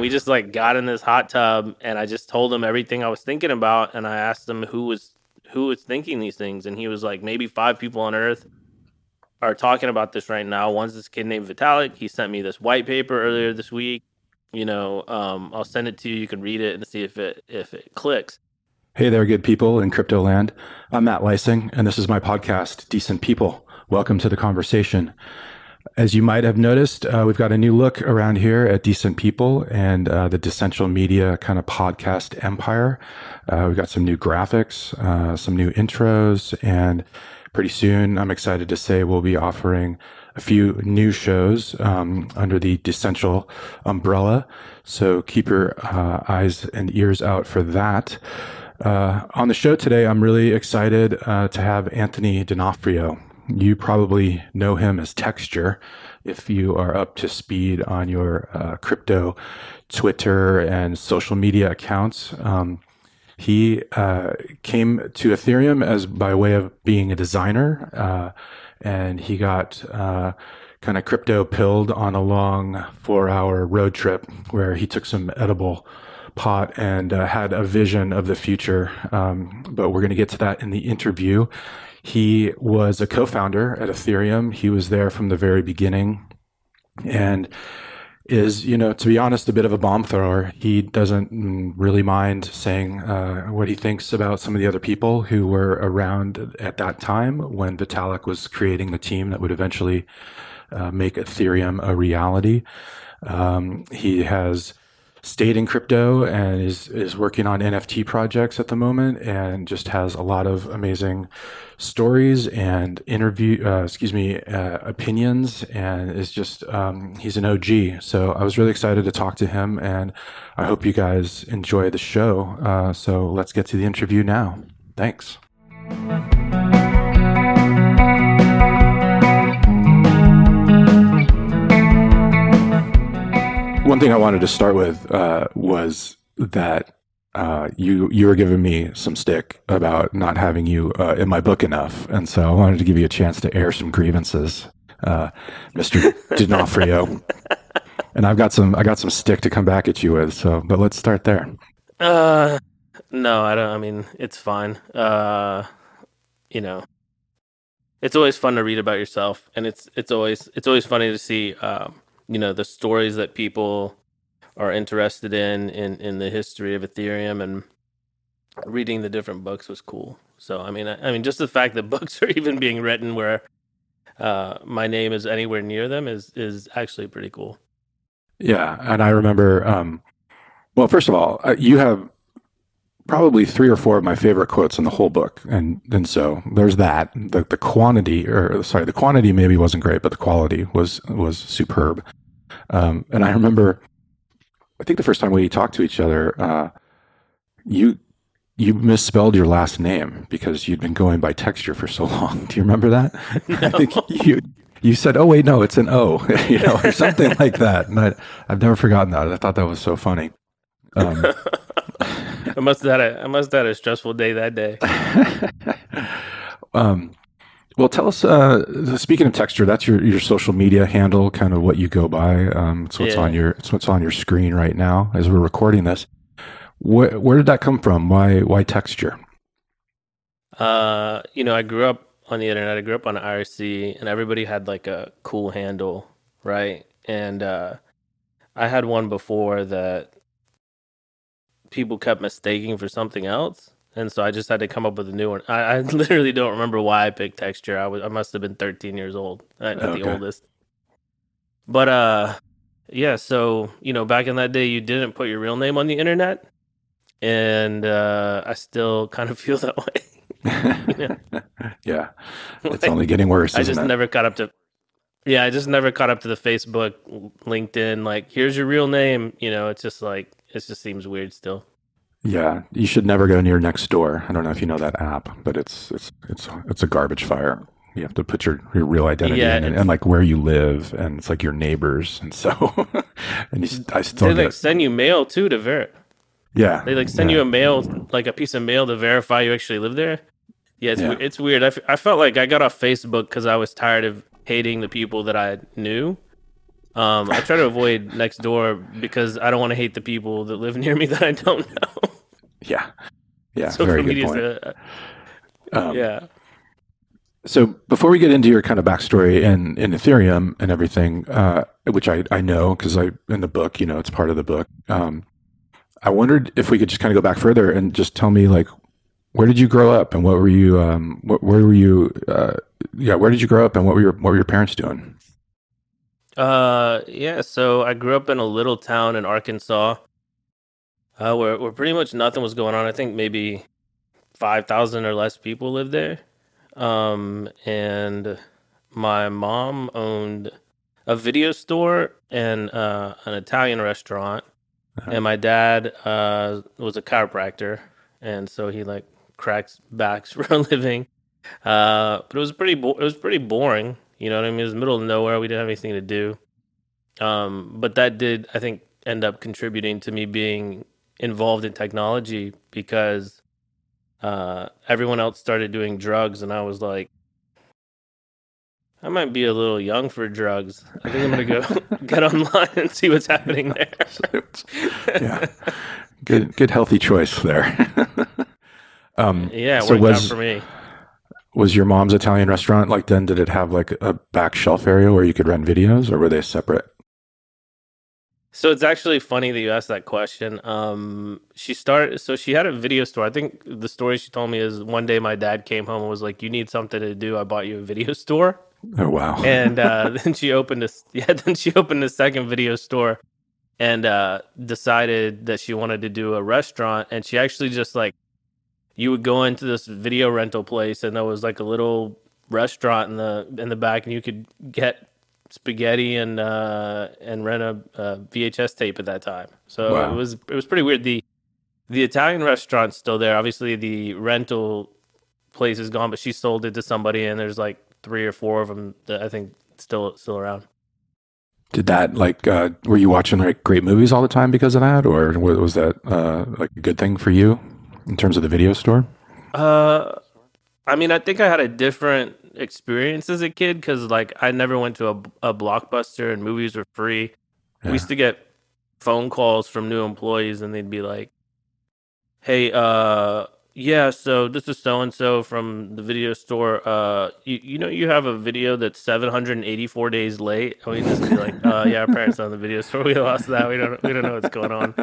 we just like got in this hot tub, and I just told him everything I was thinking about, and I asked him who was who was thinking these things, and he was like, maybe five people on Earth are talking about this right now. One's this kid named Vitalik. He sent me this white paper earlier this week. You know, um, I'll send it to you. You can read it and see if it if it clicks. Hey there, good people in crypto land. I'm Matt Leising, and this is my podcast, Decent People. Welcome to the conversation. As you might have noticed, uh, we've got a new look around here at Decent People and uh, the Decentral Media kind of podcast empire. Uh, we've got some new graphics, uh, some new intros, and pretty soon, I'm excited to say we'll be offering a few new shows um, under the Decentral umbrella. So keep your uh, eyes and ears out for that. Uh, on the show today, I'm really excited to have Anthony D'Onofrio you probably know him as Texture if you are up to speed on your uh, crypto Twitter and social media accounts. Um, he uh, came to Ethereum as by way of being a designer, uh, and he got uh, kind of crypto pilled on a long four-hour road trip where he took some edible pot and uh, had a vision of the future. Um, but we're going to get to that in the interview. He was a co founder at Ethereum. He was there from the very beginning and is, you know, to be honest, a bit of a bomb thrower. He doesn't really mind saying uh, what he thinks about some of the other people who were around at that time when Vitalik was creating the team that would eventually uh, make Ethereum a reality. Um, he has stayed in crypto and is is working on NFT projects at the moment and just has a lot of amazing stories and interview uh, excuse me uh, opinions and is just um, he's an OG so I was really excited to talk to him and I hope you guys enjoy the show. Uh, so let's get to the interview now. Thanks one thing I wanted to start with uh, was that uh, you you were giving me some stick about not having you uh, in my book enough, and so I wanted to give you a chance to air some grievances, uh, Mister D'Onofrio. and I've got some I got some stick to come back at you with. So, but let's start there. Uh, no, I don't. I mean, it's fine. Uh, you know, it's always fun to read about yourself, and it's it's always it's always funny to see. Um, you know the stories that people are interested in in in the history of Ethereum and reading the different books was cool. So I mean I, I mean just the fact that books are even being written where uh, my name is anywhere near them is is actually pretty cool. Yeah, and I remember. Um, well, first of all, uh, you have probably three or four of my favorite quotes in the whole book, and and so there's that. The the quantity, or sorry, the quantity maybe wasn't great, but the quality was was superb. Um, and I remember, I think the first time we talked to each other, uh, you you misspelled your last name because you'd been going by texture for so long. Do you remember that? No. I think you you said, "Oh wait, no, it's an O," you know, or something like that. And I, have never forgotten that. I thought that was so funny. Um, I must have had a I must have had a stressful day that day. um, well, tell us. Uh, speaking of texture, that's your your social media handle, kind of what you go by. Um, it's what's yeah. on your it's what's on your screen right now as we're recording this. Where where did that come from? Why why texture? Uh, you know, I grew up on the internet. I grew up on IRC, and everybody had like a cool handle, right? And uh, I had one before that people kept mistaking for something else and so I just had to come up with a new one. I, I literally don't remember why I picked texture. I was I must have been 13 years old at okay. the oldest. But uh, yeah. So you know, back in that day, you didn't put your real name on the internet, and uh, I still kind of feel that way. Yeah, it's like, only getting worse. I just it? never caught up to. Yeah, I just never caught up to the Facebook, LinkedIn. Like, here's your real name. You know, it's just like it just seems weird still. Yeah, you should never go near Nextdoor. I don't know if you know that app, but it's it's it's it's a garbage fire. You have to put your, your real identity yeah, in and, and, like where you live, and it's like your neighbors, and so and you, I still they get, like send you mail too to verify. Yeah, they like send yeah. you a mail, like a piece of mail to verify you actually live there. Yeah, it's, yeah. it's weird. I, f- I felt like I got off Facebook because I was tired of hating the people that I knew, Um, I try to avoid Nextdoor because I don't want to hate the people that live near me that I don't know. Yeah, yeah, Social very good point. a- Um, yeah. So before we get into your kind of backstory in, in Ethereum and everything, uh, which I, I know because I in the book, you know, it's part of the book. Um, I wondered if we could just kind of go back further and just tell me like, where did you grow up and what were you, um, what, where were you, uh, yeah, where did you grow up and what were your what were your parents doing? Uh, yeah. So I grew up in a little town in Arkansas, uh, where where pretty much nothing was going on. I think maybe five thousand or less people lived there. Um, and my mom owned a video store and uh, an Italian restaurant, Uh-huh. and my dad uh was a chiropractor, and so he like cracks backs for a living. Uh, but it was pretty bo- it was pretty boring. You know what I mean? It was middle of nowhere. We didn't have anything to do. Um, but that did I think end up contributing to me being involved in technology because uh, everyone else started doing drugs, and I was like, I might be a little young for drugs. I think I'm gonna go get online and see what's happening there. yeah, good good healthy choice there. um, yeah, it So worked was- out for me. Was your mom's Italian restaurant like then? Did it have like a back shelf area where you could rent videos, or were they separate? So it's actually funny that you asked that question. Um, she started, so she had a video store. I think the story she told me is one day my dad came home and was like, "You need something to do. I bought you a video store." Oh wow! And uh, then she opened a s- yeah, then she opened a second video store, and uh, decided that she wanted to do a restaurant. And she actually just like, you would go into this video rental place, and there was like a little restaurant in the in the back, and you could get spaghetti and uh, and rent a, a VHS tape at that time. So Wow. it was it was pretty weird. The the Italian restaurant's still there. Obviously, the rental place is gone, but she sold it to somebody, and there's like three or four of them that I think still still around. Did that like uh, were you watching like great movies all the time because of that, or was that uh, like a good thing for you in terms of the video store? Uh, I mean, I think I had a different experience as a kid because like I never went to a, a blockbuster and movies were free. Yeah. We used to get phone calls from new employees and they'd be like, "Hey, uh, yeah, so this is so and so from the video store. Uh, you, you know you have a video that's 784 days late." And we just be like, "Uh, yeah, our parents on the video store. We lost that. We don't we don't know what's going on."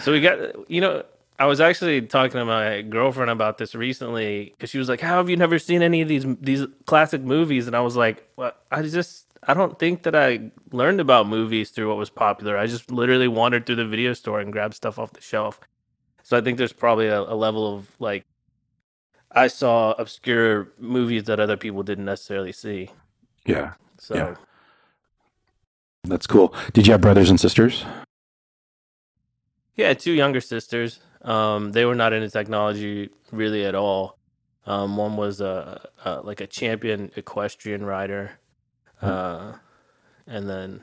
So we got you know. I was actually talking to my girlfriend about this recently because she was like, "How have you never seen any of these these classic movies?" And I was like, "Well, I just I don't think that I learned about movies through what was popular. I just literally wandered through the video store and grabbed stuff off the shelf." So I think there's probably a, a level of like I saw obscure movies that other people didn't necessarily see. Yeah, So Yeah. that's cool. Did you have brothers and sisters? Yeah, two younger sisters. Um, they were not into technology really at all. Um, one was a, a like a champion equestrian rider, uh, and then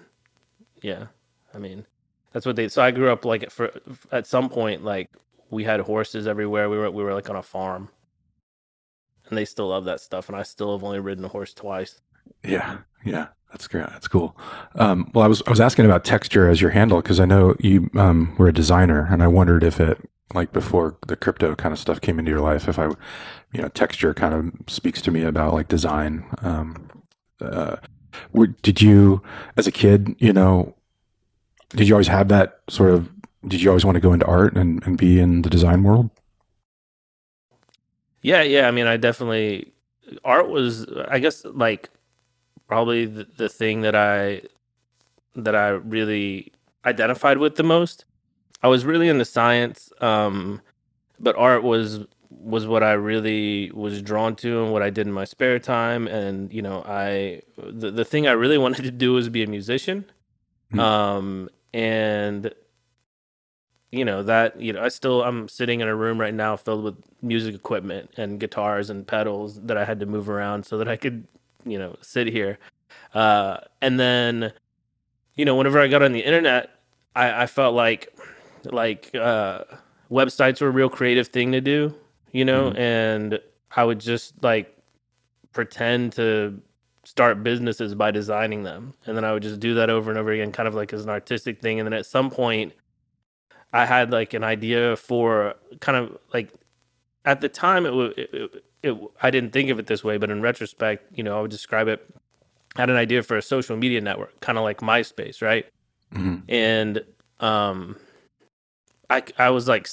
yeah, I mean that's what they. So I grew up like for at some point like we had horses everywhere. We were we were like on a farm, and they still love that stuff. And I still have only ridden a horse twice. Yeah, yeah, that's great. That's cool. Um, well, I was I was asking about texture as your handle because I know you um, were a designer, and I wondered if it like before the crypto kind of stuff came into your life, if I, you know, texture kind of speaks to me about like design. Um, uh, did you, as a kid, you know, did you always have that sort of? Did you always want to go into art and, and be in the design world? Yeah, yeah. I mean, I definitely art was, I guess, like probably the, the thing that I that I really identified with the most. I was really into science, um, but art was was what I really was drawn to and what I did in my spare time. And you know, I the the thing I really wanted to do was be a musician, Hmm. um, and you know that you know I still I'm sitting in a room right now filled with music equipment and guitars and pedals that I had to move around so that I could you know sit here uh and then you know whenever I got on the internet I I felt like like uh websites were a real creative thing to do you know Mhm. and I would just like pretend to start businesses by designing them. And then I would just do that over and over again, kind of like as an artistic thing. And then at some point, I had like an idea for kind of like at the time it, it, it, it I didn't think of it this way, but in retrospect, you know, I would describe it. I had an idea for a social media network, kind of like MySpace, right? Mm-hmm. And um, I I was like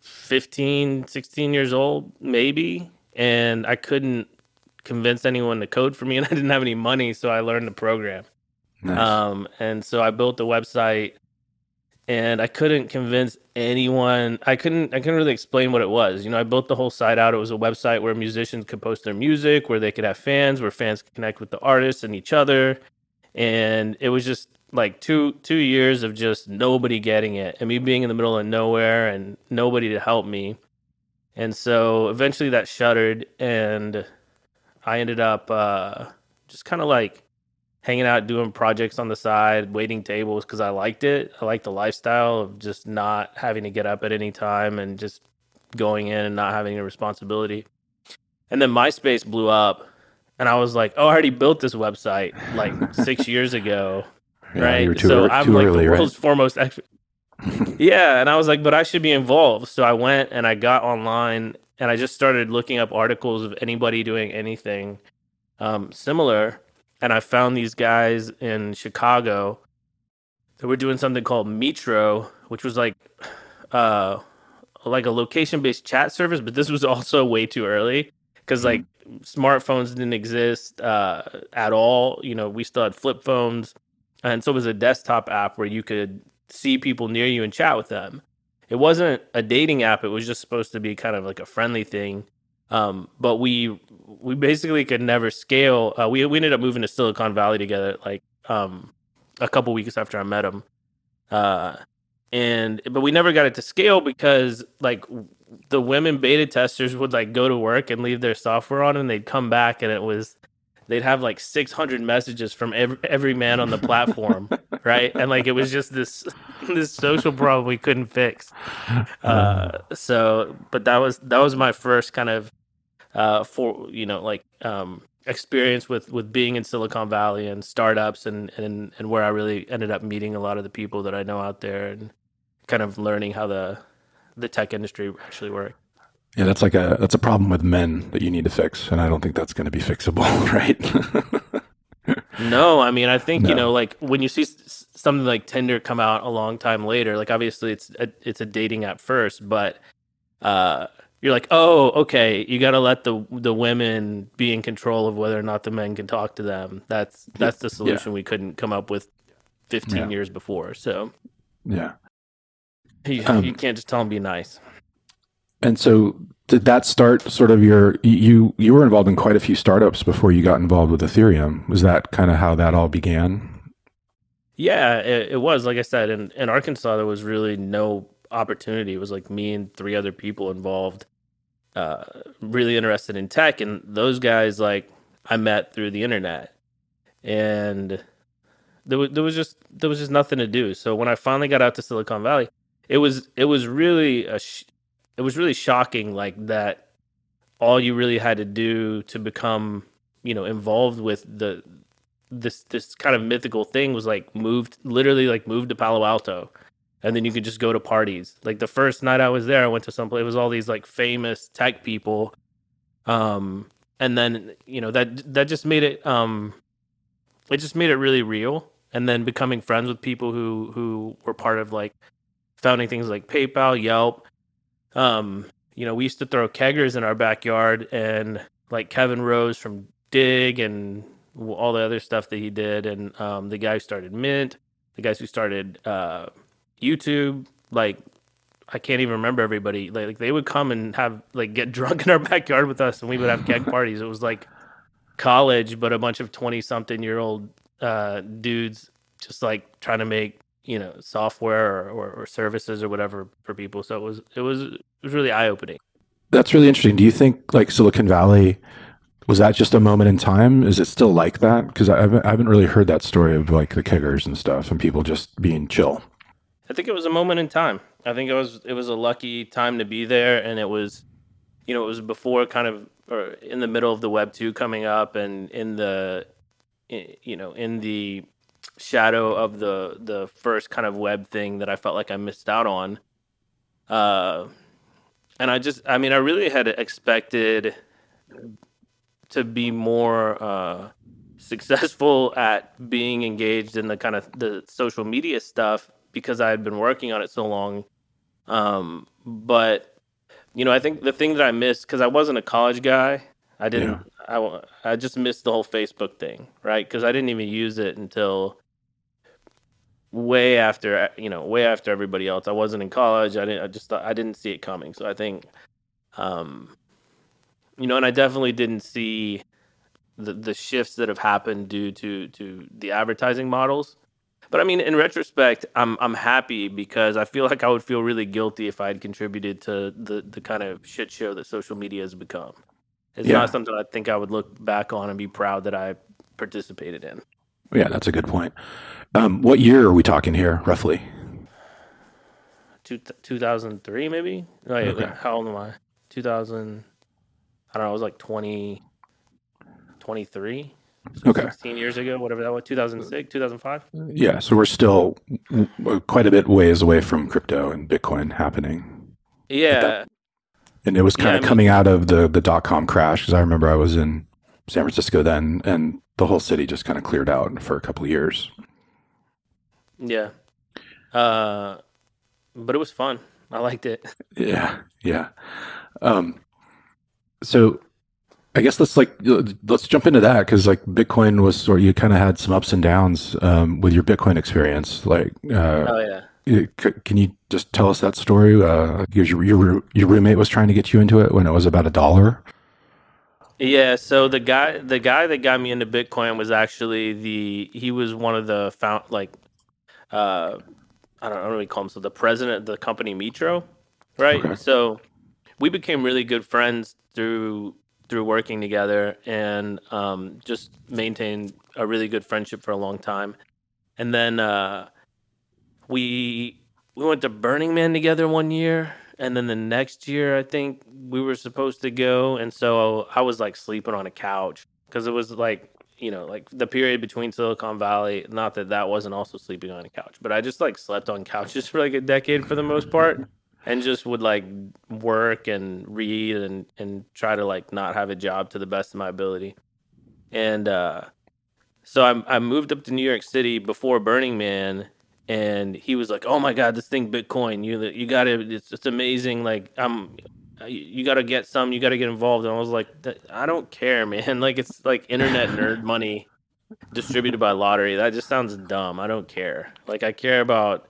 15, 16 years old, maybe, and I couldn't convince anyone to code for me, and I didn't have any money, so I learned to program. Nice. Um, and so I built the website, and I couldn't convince anyone. I couldn't. I couldn't really explain what it was. You know, I built the whole site out. It was a website where musicians could post their music, where they could have fans, where fans could connect with the artists and each other, and it was just like two two years of just nobody getting it and me being in the middle of nowhere and nobody to help me. And so eventually that shuttered and i ended up uh, just kind of like hanging out doing projects on the side waiting tables because i liked it. I liked the lifestyle of just not having to get up at any time and just going in and not having a responsibility. And then myspace blew up and i was like oh i already built this website like six years ago yeah, right? Too, so I'm like early, the world's right? foremost expert. yeah, and I was like, but I should be involved. So I went and I got online and I just started looking up articles of anybody doing anything um, similar. And I found these guys in Chicago that were doing something called Metro, which was like uh, like a location based chat service, but this was also way too early because mm-hmm. like smartphones didn't exist uh, at all. You know, we still had flip phones and so it was a desktop app where you could see people near you and chat with them. It wasn't a dating app; it was just supposed to be kind of like a friendly thing. Um, but we we basically could never scale. Uh, we we ended up moving to Silicon Valley together, like um, a couple weeks after I met him. Uh, and but we never got it to scale because like the women beta testers would like go to work and leave their software on, and they'd come back, and it was they'd have like 600 messages from every, every man on the platform right? And like it was just this this social problem we couldn't fix. Uh, so but that was that was my first kind of uh for you know like um experience with with being in silicon valley and startups and and and where i really ended up meeting a lot of the people that i know out there and kind of learning how the the tech industry actually works yeah, that's like a that's a problem with men that you need to fix, and I don't think that's going to be fixable, right? no, I mean, I think no. you know, like when you see something like Tinder come out a long time later, like obviously it's a, it's a dating app first, but uh, you're like, oh, okay, you got to let the the women be in control of whether or not the men can talk to them. That's that's the solution yeah. we couldn't come up with 15 yeah. years before. So, yeah, you, um, you can't just tell them be nice. And so did that start sort of your you you were involved in quite a few startups before you got involved with Ethereum. Was that kind of how that all began? Yeah, it, it was. Like I said, in, in Arkansas there was really no opportunity. It was like me and three other people involved, uh, really interested in tech, and those guys like I met through the internet, and there was there was just there was just nothing to do. So when I finally got out to Silicon Valley, it was it was really a it was really shocking like that all you really had to do to become you know involved with the this this kind of mythical thing was like moved literally like moved to Palo Alto and then you could just go to parties. Like the first night I was there, I went to some place. It was all these like famous tech people, um, and then you know that that just made it um, it just made it really real. And then becoming friends with people who who were part of like founding things like PayPal, Yelp, um, you know, we used to throw keggers in our backyard, and like Kevin Rose from Digg and all the other stuff that he did, and um, the guy who started Mint, the guys who started uh, YouTube, like I can't even remember everybody. Like, like, they would come and have like get drunk in our backyard with us, and we would have keg parties. It was like college, but a bunch of twenty something year old uh, dudes just like trying to make you know software or, or, or, services or whatever for people. So it was it was it was really eye-opening. That's really interesting. Do you think like silicon valley was that just a moment in time? Is it still like that? Because I, I haven't really heard that story of like the keggers and stuff and people just being chill. I think it was a moment in time. I think it was it was a lucky time to be there and it was you know it was before kind of or in the middle of the web 2 coming up and in the you know, in the shadow of the the first kind of web thing that I felt like I missed out on. Uh, and I just, I mean, I really had expected to be more uh, successful at being engaged in the kind of the social media stuff because I had been working on it so long. Um, but you know, I think the thing that I missed because I wasn't a college guy, I didn't. Yeah. I I just missed the whole Facebook thing, right? Because I didn't even use it until way after you know way after everybody else. I wasn't in college. I didn't. I just thought I didn't see it coming. So I think, um, you know, and I definitely didn't see the the shifts that have happened due to to the advertising models. But I mean, in retrospect, I'm I'm happy because I feel like I would feel really guilty if I had contributed to the the kind of shit show that social media has become. It's yeah. not something I think I would look back on and be proud that I participated in. Yeah, that's a good point. Um, what year are we talking here, roughly? Two, 2003, maybe? Wait, okay. how old am I? 2000, I don't know, I was like 20, 23. So okay. 16 years ago, whatever that was, 2006, 2005? Yeah, so we're still quite a bit ways away from crypto and Bitcoin happening. Yeah. and it was kind yeah, of I coming mean, out of the, the dot com crash because I remember I was in San Francisco then and the whole city just kind of cleared out for a couple of years. Yeah. Uh, but it was fun. I liked it. Yeah. Yeah. Um, so I guess let's like let's jump into that because like Bitcoin was sort you kind of had some ups and downs um, with your Bitcoin experience. Like, uh, oh yeah, can you just tell us that story? Uh, your, your your roommate was trying to get you into it when it was about a dollar. Yeah, so the guy the guy that got me into Bitcoin was actually the he was one of the found like uh, I don't know what we call him. So the president of the company Metro, right? Okay. So we became really good friends through through working together and um, just maintained a really good friendship for a long time. And then uh, we we went to Burning Man together one year, and then the next year I think we were supposed to go, and so I was like sleeping on a couch because it was like you know, like the period between Silicon Valley, not that that wasn't also sleeping on a couch, but I just like slept on couches for like a decade for the most part and just would like work and read and and try to like not have a job to the best of my ability. And uh so I I moved up to New York City before Burning Man and he was like, "Oh my god, this thing Bitcoin, you you got to it's it's amazing like I'm uh, you got to get some, you got to get involved. And I was like, I don't care, man. Like it's like internet nerd money distributed by lottery. That just sounds dumb. I don't care. Like I care about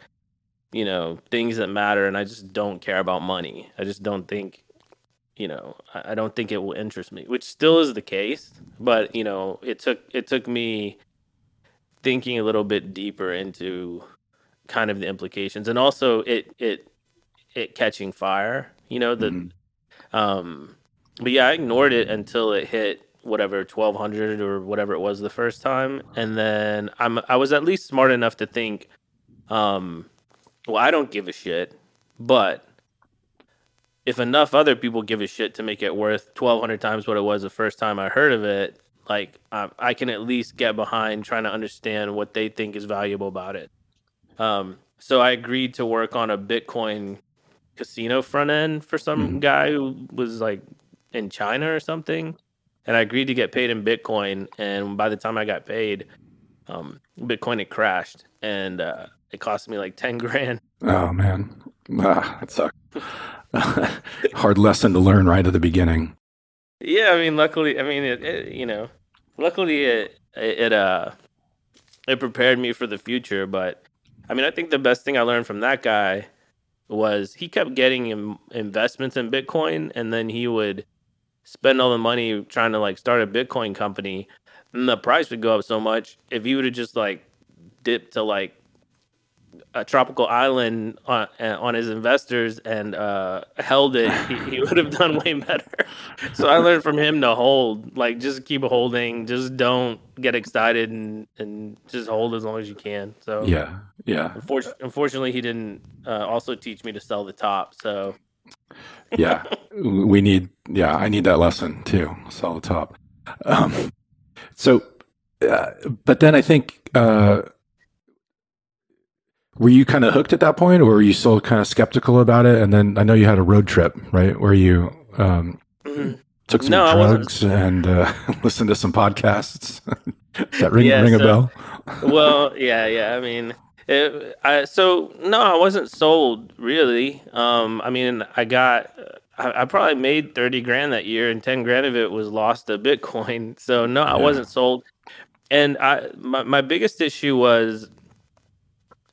you know things that matter, and I just don't care about money. I just don't think you know I don't think it will interest me, which still is the case. But you know, it took it took me thinking a little bit deeper into kind of the implications, and also it it it catching fire. You know the. Mm-hmm um, but yeah, I ignored it until it hit whatever 1200 or whatever it was the first time and then i'm i was at least smart enough to think um well i don't give a shit but if enough other people give a shit to make it worth 1200 times what it was the first time i heard of it like um, i can at least get behind trying to understand what they think is valuable about it um so i agreed to work on a bitcoin casino front end for some mm-hmm. guy who was like in China or something. And I agreed to get paid in Bitcoin. And by the time I got paid, um, Bitcoin had crashed and uh, it cost me like 10 grand. Oh, man. Ah, that sucked. Hard lesson to learn right at the beginning. Yeah, I mean, luckily, I mean, it, it you know, luckily it, it, it, uh, it prepared me for the future. But I mean, I think the best thing I learned from that guy was he kept getting investments in Bitcoin and then he would spend all the money trying to like start a Bitcoin company and the price would go up so much if he would have just like dipped to like a tropical island on, on his investors and uh, held it, he, he would have done way better. so I learned from him to hold, like just keep holding, just don't get excited and and just hold as long as you can. So yeah, yeah. Unfortunately, unfortunately he didn't uh, also teach me to sell the top. So yeah, we need. Yeah, I need that lesson too. Sell the top. Um, so uh, but then I think uh, were you kind of hooked at that point, or were you still kind of skeptical about it? And then I know you had a road trip, right, where you um, mm-hmm. took some no, drugs and uh, listened to some podcasts. that ring yeah, ring so, a bell? well, yeah, yeah. I mean, it, I, so no, I wasn't sold really. Um, I mean, I got, I, I, probably made thirty grand that year, and ten grand of it was lost to Bitcoin. So no, I yeah. wasn't sold. And I, my, my biggest issue was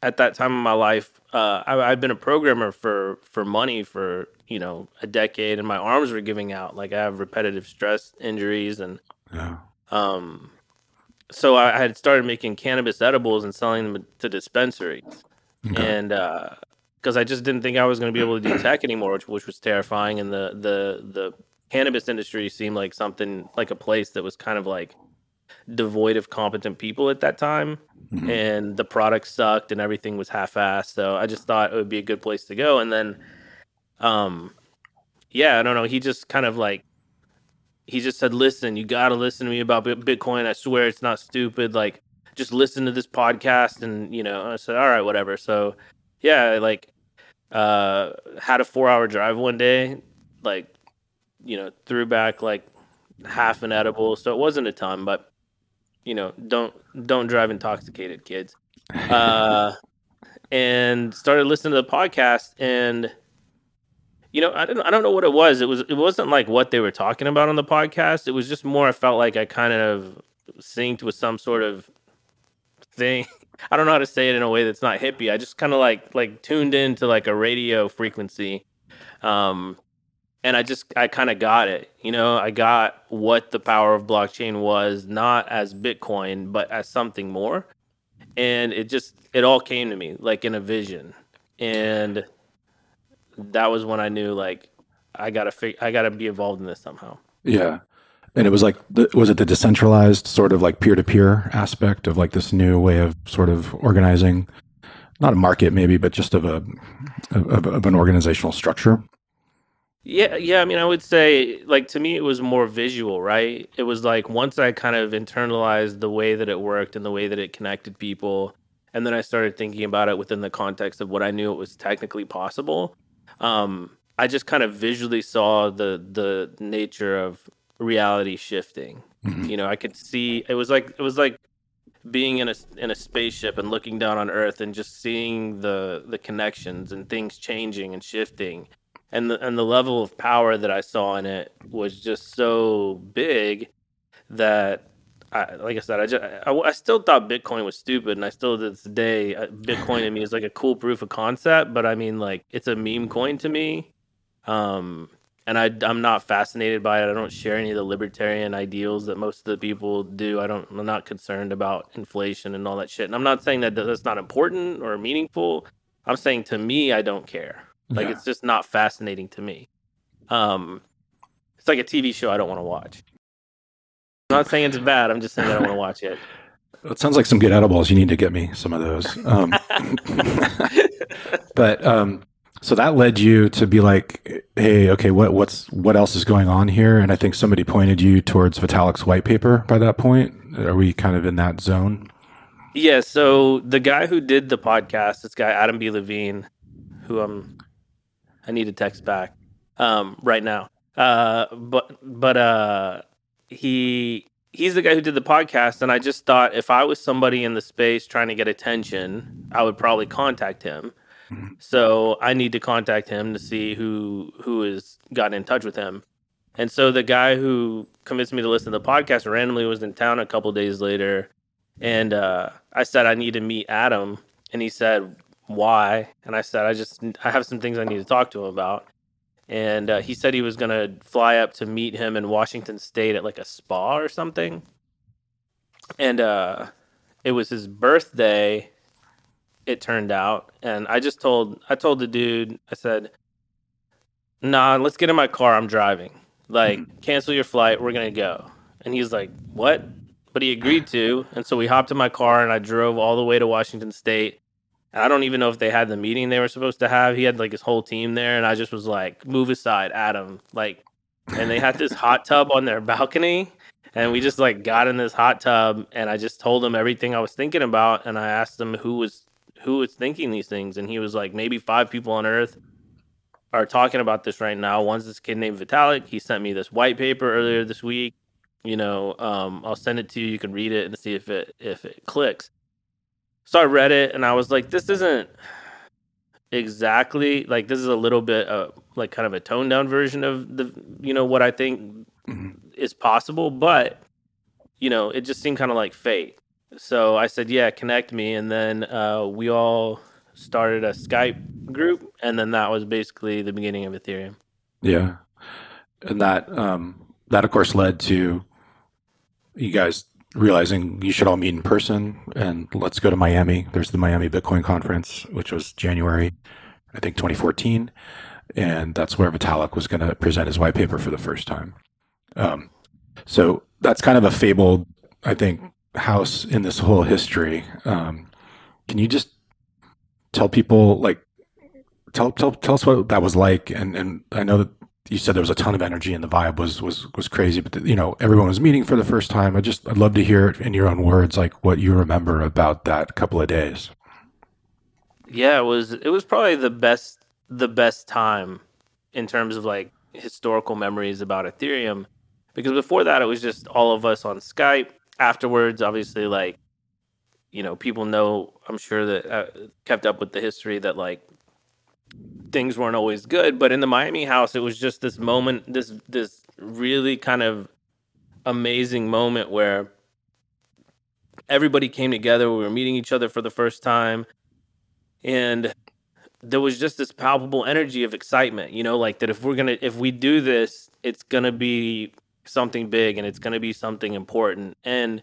at that time in my life. Uh, I, I'd been a programmer for for money for you know a decade, and my arms were giving out. Like I have repetitive stress injuries, and yeah. um, so I had started making cannabis edibles and selling them to dispensaries, okay. and because uh, I just didn't think I was going to be able to do tech anymore, which, which was terrifying. And the the the cannabis industry seemed like something like a place that was kind of like devoid of competent people at that time, mm-hmm. and the product sucked and everything was half-assed. So I just thought it would be a good place to go. And then, um, yeah, I don't know. He just kind of like he just said, "Listen, you got to listen to me about Bitcoin. I swear it's not stupid. Like, just listen to this podcast." And you know, I said, "All right, whatever." So, yeah, like, uh, had a four-hour drive one day, like, you know, threw back like half an edible, so it wasn't a ton, but you know, don't don't drive intoxicated, kids. Uh, and started listening to the podcast and you know, I don't I don't know what it was. It was it wasn't like what they were talking about on the podcast. It was just more I felt like I kind of synced with some sort of thing. I don't know how to say it in a way that's not hippie. I just kind of like like tuned into like a radio frequency. Um and I just I kind of got it. You know, I got what the power of blockchain was, not as Bitcoin, but as something more. And it just it all came to me like in a vision. And that was when I knew like I gotta fig- I gotta be involved in this somehow. Yeah, and it was like the, was it the decentralized sort of like peer to peer aspect of like this new way of sort of organizing, not a market maybe, but just of a of, of an organizational structure. Yeah, yeah. I mean, I would say, like, to me, it was more visual, right? It was like once I kind of internalized the way that it worked and the way that it connected people, and then I started thinking about it within the context of what I knew it was technically possible um, I just kind of visually saw the the nature of reality shifting. Mm-hmm. You know, I could see it was like it was like being in a in a spaceship and looking down on Earth and just seeing the the connections and things changing and shifting, and the and the level of power that I saw in it was just so big that I, like I said, I, just, I, I, still thought Bitcoin was stupid, and I still to this day, uh, Bitcoin to me is like a cool proof of concept. But I mean, like it's a meme coin to me, um, and I I'm not fascinated by it. I don't share any of the libertarian ideals that most of the people do. I don't. I'm not concerned about inflation and all that shit. And I'm not saying that that's not important or meaningful. I'm saying to me, I don't care. Like yeah. it's just not fascinating to me. Um, it's like a TV show I don't want to watch. I'm not saying it's bad. I'm just saying I don't want to watch it. It sounds like some good edibles. You need to get me some of those. Um, but um, so that led you to be like, hey, okay, what what's what else is going on here? And I think somebody pointed you towards Vitalik's white paper by that point. Are we kind of in that zone? Yeah. So the guy who did the podcast, this guy Adam B. Levine, who I'm, I need to text back um, right now. Uh, but but uh, he he's the guy who did the podcast and i just thought if i was somebody in the space trying to get attention i would probably contact him mm-hmm. so i need to contact him to see who who has gotten in touch with him and so the guy who convinced me to listen to the podcast randomly was in town a couple days later and uh, i said i need to meet adam and he said why and i said i just i have some things i need to talk to him about and uh, he said he was going to fly up to meet him in Washington State at like a spa or something. And uh, it was his birthday. It turned out, and I just told I told the dude I said, "Nah, let's get in my car. I'm driving. Like, mm-hmm. cancel your flight. We're gonna go." And he's like, "What?" But he agreed to, and so we hopped in my car and I drove all the way to Washington State I don't even know if they had the meeting they were supposed to have. He had like his whole team there, and I just was like, "Move aside, Adam!" Like, and they had this hot tub on their balcony, and we just like got in this hot tub and I just told him everything I was thinking about and I asked him who was who was thinking these things and he was like maybe five people on earth are talking about this right now. One's this kid named Vitalik. He sent me this white paper earlier this week. You know, um, I'll send it to you. You can read it and see if it if it clicks. So I read it and I was like, this isn't exactly like this is a little bit uh, like kind of a toned down version of the you know what I think mm-hmm. is possible, but you know it just seemed kind of like fate. So I said, yeah, connect me, and then uh, we all started a Skype group, and then that was basically the beginning of Ethereum. Yeah, and that um, that of course led to you guys realizing you should all meet in person and let's go to Miami. There's the Miami Bitcoin conference, which was January, I think 2014. And that's where Vitalik was going to present his white paper for the first time. Um, so that's kind of a fabled, I think, house in this whole history. Um, can you just tell people like, tell, tell, tell us what that was like? And, and I know that you said there was a ton of energy and the vibe was was was crazy but the, you know everyone was meeting for the first time. I just i'd love to hear in your own words like what you remember about that couple of days. Yeah it was it was probably the best the best time in terms of like historical memories about ethereum because before that it was just all of us on skype. Afterwards obviously like you know people know i'm sure that uh, kept up with the history that like things weren't always good. But in the Miami house, it was just this moment, this this really kind of amazing moment where everybody came together. We were meeting each other for the first time, and there was just this palpable energy of excitement. You know, like that if we're gonna if we do this, it's gonna be something big and it's gonna be something important. And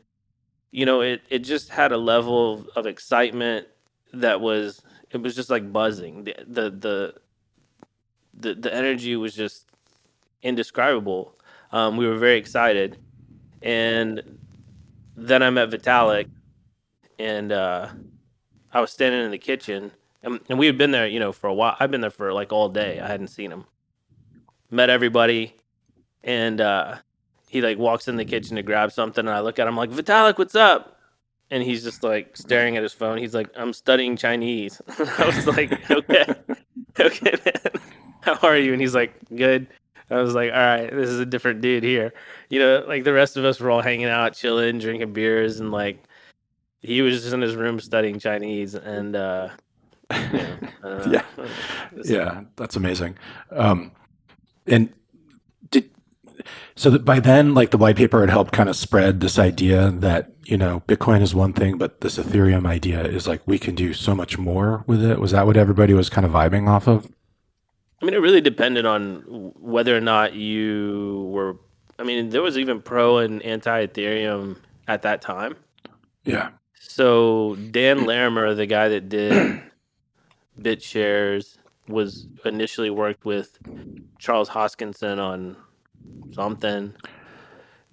you know, it it just had a level of, of excitement that was it was just like buzzing. The the the the, the energy was just indescribable. Um, we were very excited, and then I met Vitalik, and uh, I was standing in the kitchen, and, and we had been there, you know, for a while. I've been there for like all day. I hadn't seen him. Met everybody, and uh, he like walks in the kitchen to grab something, and I look at him like Vitalik, what's up? And he's just like staring at his phone. He's like, "I'm studying Chinese." I was like, "Okay, okay, man, how are you?" And he's like, "Good." I was like, "All right, this is a different dude here." You know, like the rest of us were all hanging out, chilling, drinking beers, and like he was just in his room studying Chinese. And uh, yeah, yeah, yeah, that's amazing. Um, and so that by then, like the white paper had helped kind of spread this idea that you know Bitcoin is one thing, but this Ethereum idea is like we can do so much more with it. Was that what everybody was kind of vibing off of? I mean, it really depended on whether or not you were. I mean, there was even pro and anti Ethereum at that time. Yeah. So Dan Larimer, the guy that did BitShares, was initially worked with Charles Hoskinson on something.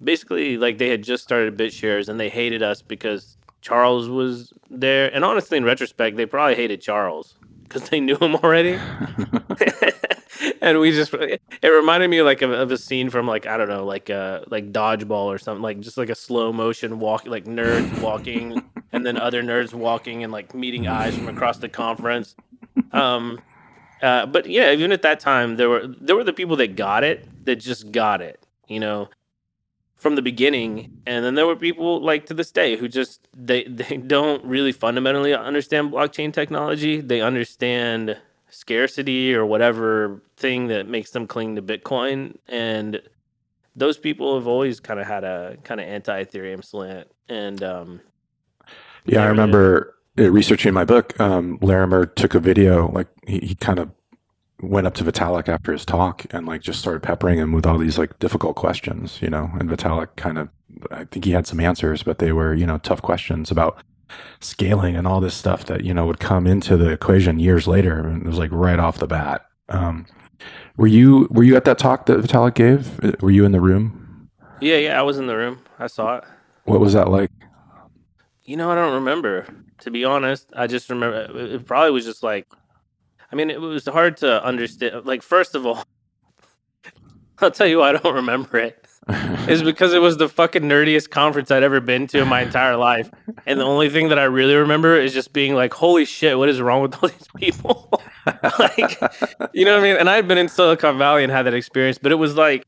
Basically, like they had just started BitShares and they hated us because Charles was there. And honestly, in retrospect, they probably hated Charles because they knew him already. and we just it reminded me like of, of, a scene from like I don't know like uh like dodgeball or something like just like a slow motion walk like nerds walking and then other nerds walking and like meeting eyes from across the conference. Um, uh, but yeah, even at that time, there were there were the people that got it that just got it, you know, from the beginning, and then there were people like to this day who just they they don't really fundamentally understand blockchain technology. They understand scarcity or whatever thing that makes them cling to Bitcoin, and those people have always kind of had a kind of anti Ethereum slant, and um, yeah, I remember researching my book, um, Larimer took a video, like he, he kind of went up to Vitalik after his talk and like just started peppering him with all these like difficult questions, you know, and Vitalik kind of, I think he had some answers, but they were, you know, tough questions about scaling and all this stuff that, you know, would come into the equation years later. And it was like right off the bat. Um, were you, were you at that talk that Vitalik gave? Were you in the room? Yeah. Yeah. I was in the room. I saw it. What was that like? You know, I don't remember to be honest. I just remember it probably was just like, I mean, it was hard to understand. Like, first of all, I'll tell you why I don't remember it. is because it was the fucking nerdiest conference I'd ever been to in my entire life. And the only thing that I really remember is just being like, holy shit, what is wrong with all these people? like, you know what I mean? And I had been in Silicon Valley and had that experience, but it was like,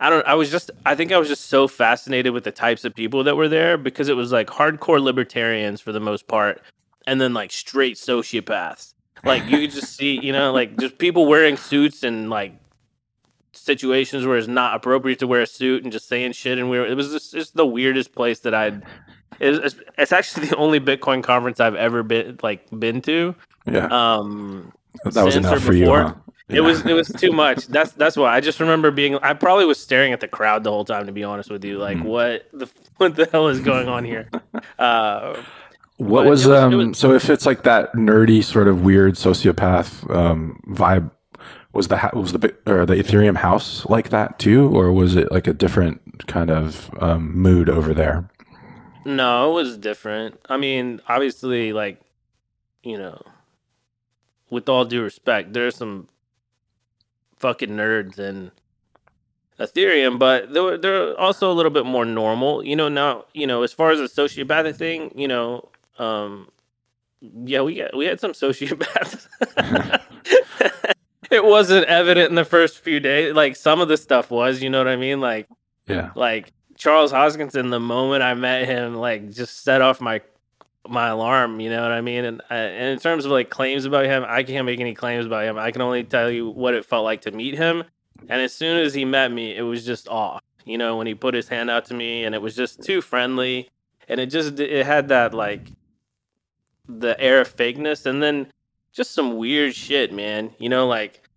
I don't, I was just, I think I was just so fascinated with the types of people that were there because it was like hardcore libertarians for the most part, and then like straight sociopaths. Like you could just see, you know, like just people wearing suits and like situations where it's not appropriate to wear a suit and just saying shit. And we were, it was just, just the weirdest place that I'd. It's, it's actually the only Bitcoin conference I've ever been like been to. Yeah. Um, that was enough for you. Huh? Yeah. It was it was too much. That's that's why I just remember being. I probably was staring at the crowd the whole time. To be honest with you, like mm. what the what the hell is going on here? Uh, what was, was, um? Was, so if it's like that nerdy sort of weird sociopath um, vibe, was the was the or the Ethereum house like that too, or was it like a different kind of um, mood over there? No, it was different. I mean, obviously, like you know, with all due respect, there's some fucking nerds in Ethereum, but they're they're also a little bit more normal. You know, now you know as far as a sociopathic thing, you know, um, yeah, we got we had some sociopaths. it wasn't evident in the first few days. Like some of the stuff was, you know what I mean? Like, yeah, like Charles Hoskinson. The moment I met him, like just set off my my alarm. You know what I mean? And, uh, and in terms of like claims about him, I can't make any claims about him. I can only tell you what it felt like to meet him. And as soon as he met me, it was just off. You know, when he put his hand out to me, and it was just too friendly, and it just it had that like the air of fakeness, and then just some weird shit, man. You know, like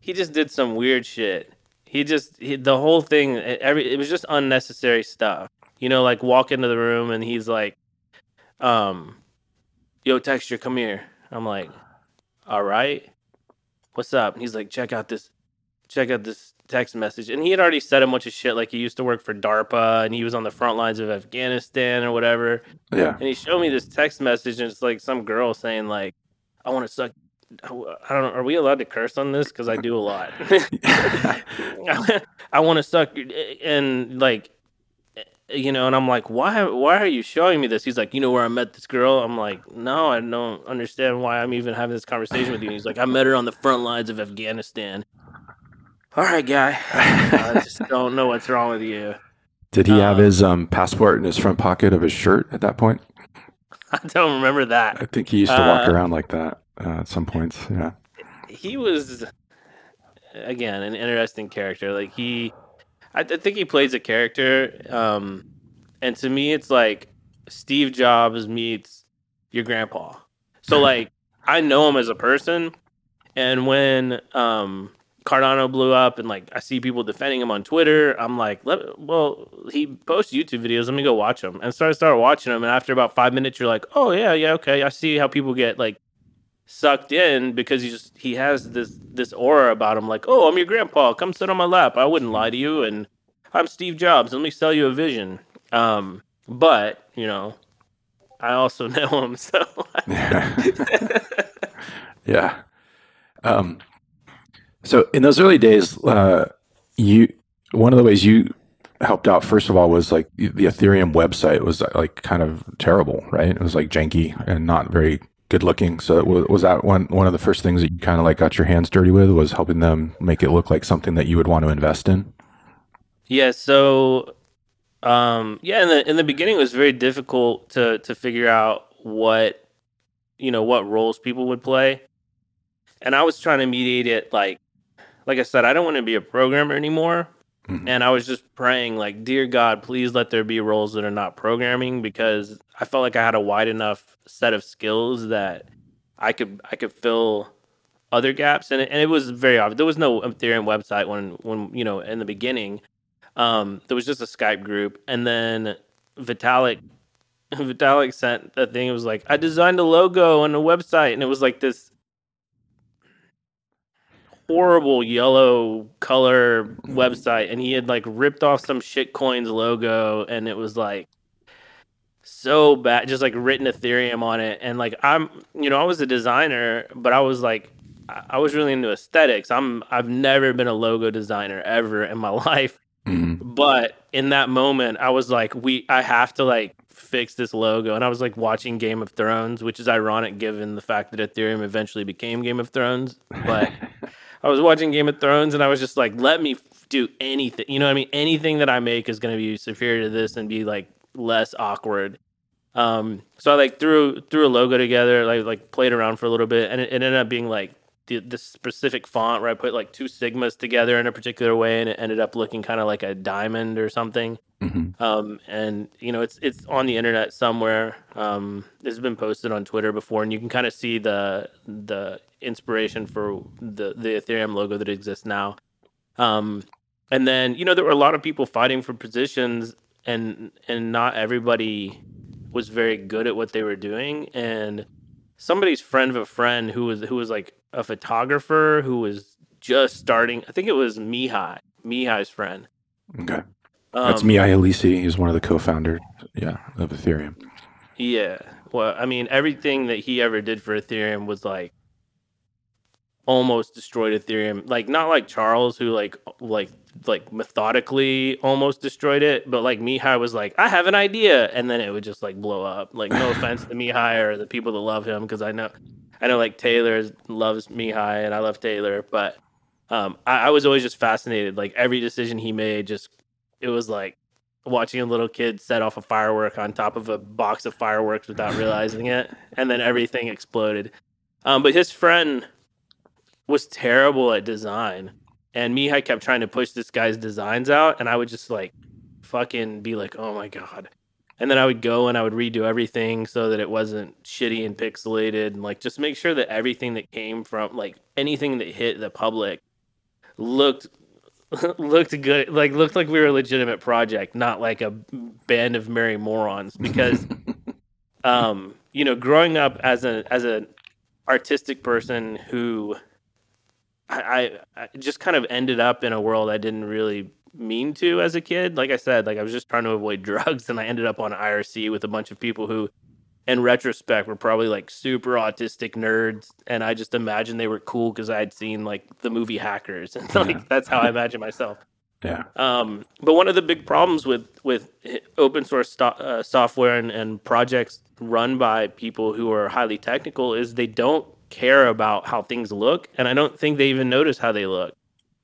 he just did some weird shit. He just he, the whole thing, every it was just unnecessary stuff. You know, like walk into the room and he's like, um, yo, texture, come here. I'm like, all right, what's up? And he's like, check out this, check out this text message. And he had already said a bunch of shit, like he used to work for DARPA and he was on the front lines of Afghanistan or whatever. Yeah. And he showed me this text message, and it's like some girl saying like, I want to suck. I don't know. Are we allowed to curse on this? Because I do a lot. I want to suck, and like you know, and I'm like, why, why are you showing me this? He's like, you know where I met this girl? I'm like, no, I don't understand why I'm even having this conversation with you. he's like, I met her on the front lines of Afghanistan. All right, guy. I just don't know what's wrong with you. Did he have his um, passport in his front pocket of his shirt at that point? I don't remember that. I think he used to walk uh, around like that uh, at some points. Yeah. He was, again, an interesting character. Like he I, I think he plays a character, um, and to me, it's like Steve Jobs meets your grandpa. So like, I know him as a person, and when um, Cardano blew up, and like I see people defending him on Twitter, I'm like, well, he posts YouTube videos. Let me go watch them, and so I start watching them. And after about five minutes, you're like, oh yeah, yeah, okay, I see how people get like sucked in because he just he has this this aura about him like oh i'm your grandpa. Come sit on my lap. I wouldn't lie to you and i'm steve jobs. Let me sell you a vision. Um but you know i also know him so yeah. Um so in those early days uh you one of the ways you helped out first of all was like the ethereum website was like kind of terrible right it was like janky and not very good looking. So was that one one of the first things that you kind of like got your hands dirty with was helping them make it look like something that you would want to invest in? Yeah. So, um, yeah, in the in the beginning, it was very difficult to to figure out what you know what roles people would play, and I was trying to mediate it like like I said, I don't want to be a programmer anymore. Mm-hmm. And I was just praying, like, dear God, please let there be roles that are not programming because I felt like I had a wide enough set of skills that I could I could fill other gaps. And it, and it was very obvious. There was no Ethereum website when when you know in the beginning. Um, there was just a Skype group, and then Vitalik Vitalik sent a thing. It was like I designed a logo and a website, and it was like this horrible yellow color website and he had like ripped off some shitcoins logo and it was like so bad just like written ethereum on it and like i'm you know i was a designer but i was like i was really into aesthetics i'm i've never been a logo designer ever in my life Mm-hmm. But in that moment, I was like, we, I have to like fix this logo. And I was like watching Game of Thrones, which is ironic given the fact that Ethereum eventually became Game of Thrones. But I was watching Game of Thrones and I was just like, let me do anything. You know what I mean? Anything that I make is going to be superior to this and be like less awkward. Um, so I like threw threw a logo together, like like played around for a little bit, and it, it ended up being like the, the specific font where I put like two sigmas together in a particular way, and it ended up looking kind of like a diamond or something. Mm-hmm. Um, and you know, it's it's on the internet somewhere. Um, this has been posted on Twitter before, and you can kind of see the the inspiration for the the Ethereum logo that exists now. Um, and then you know there were a lot of people fighting for positions, and and not everybody was very good at what they were doing, and somebody's friend of a friend who was who was like a photographer who was just starting. I think it was Mihai, Mihai's friend. Okay. Um, That's Mihai Alisi. He's one of the co-founders, yeah, of Ethereum. Yeah. Well, I mean, everything that he ever did for Ethereum was like almost destroyed Ethereum. Like not like Charles who like like like methodically almost destroyed it, but like Mihai was like, I have an idea, and then it would just like blow up. Like no offense to Mihai or the people that love him, because I know I know like Taylor loves Mihai and I love Taylor, but um, I, I was always just fascinated. Like every decision he made, just it was like watching a little kid set off a firework on top of a box of fireworks without realizing it, and then everything exploded. Um, but his friend was terrible at design, and Mihai kept trying to push this guy's designs out, and I would just like fucking be like, "Oh my god." and then I would go and I would redo everything so that it wasn't shitty and pixelated and like just make sure that everything that came from like anything that hit the public looked looked good like looked like we were a legitimate project not like a band of merry morons because um you know growing up as a as an artistic person who I, I just kind of ended up in a world I didn't really mean to as a kid. Like I said, like I was just trying to avoid drugs, and I ended up on IRC with a bunch of people who, in retrospect, were probably like super autistic nerds, and I just imagined they were cool because I had seen like the movie Hackers, and like yeah. that's how I imagine myself. Yeah. Um, but one of the big problems with with open source sto- uh, software and, and projects run by people who are highly technical is they don't care about how things look, and I don't think they even notice how they look.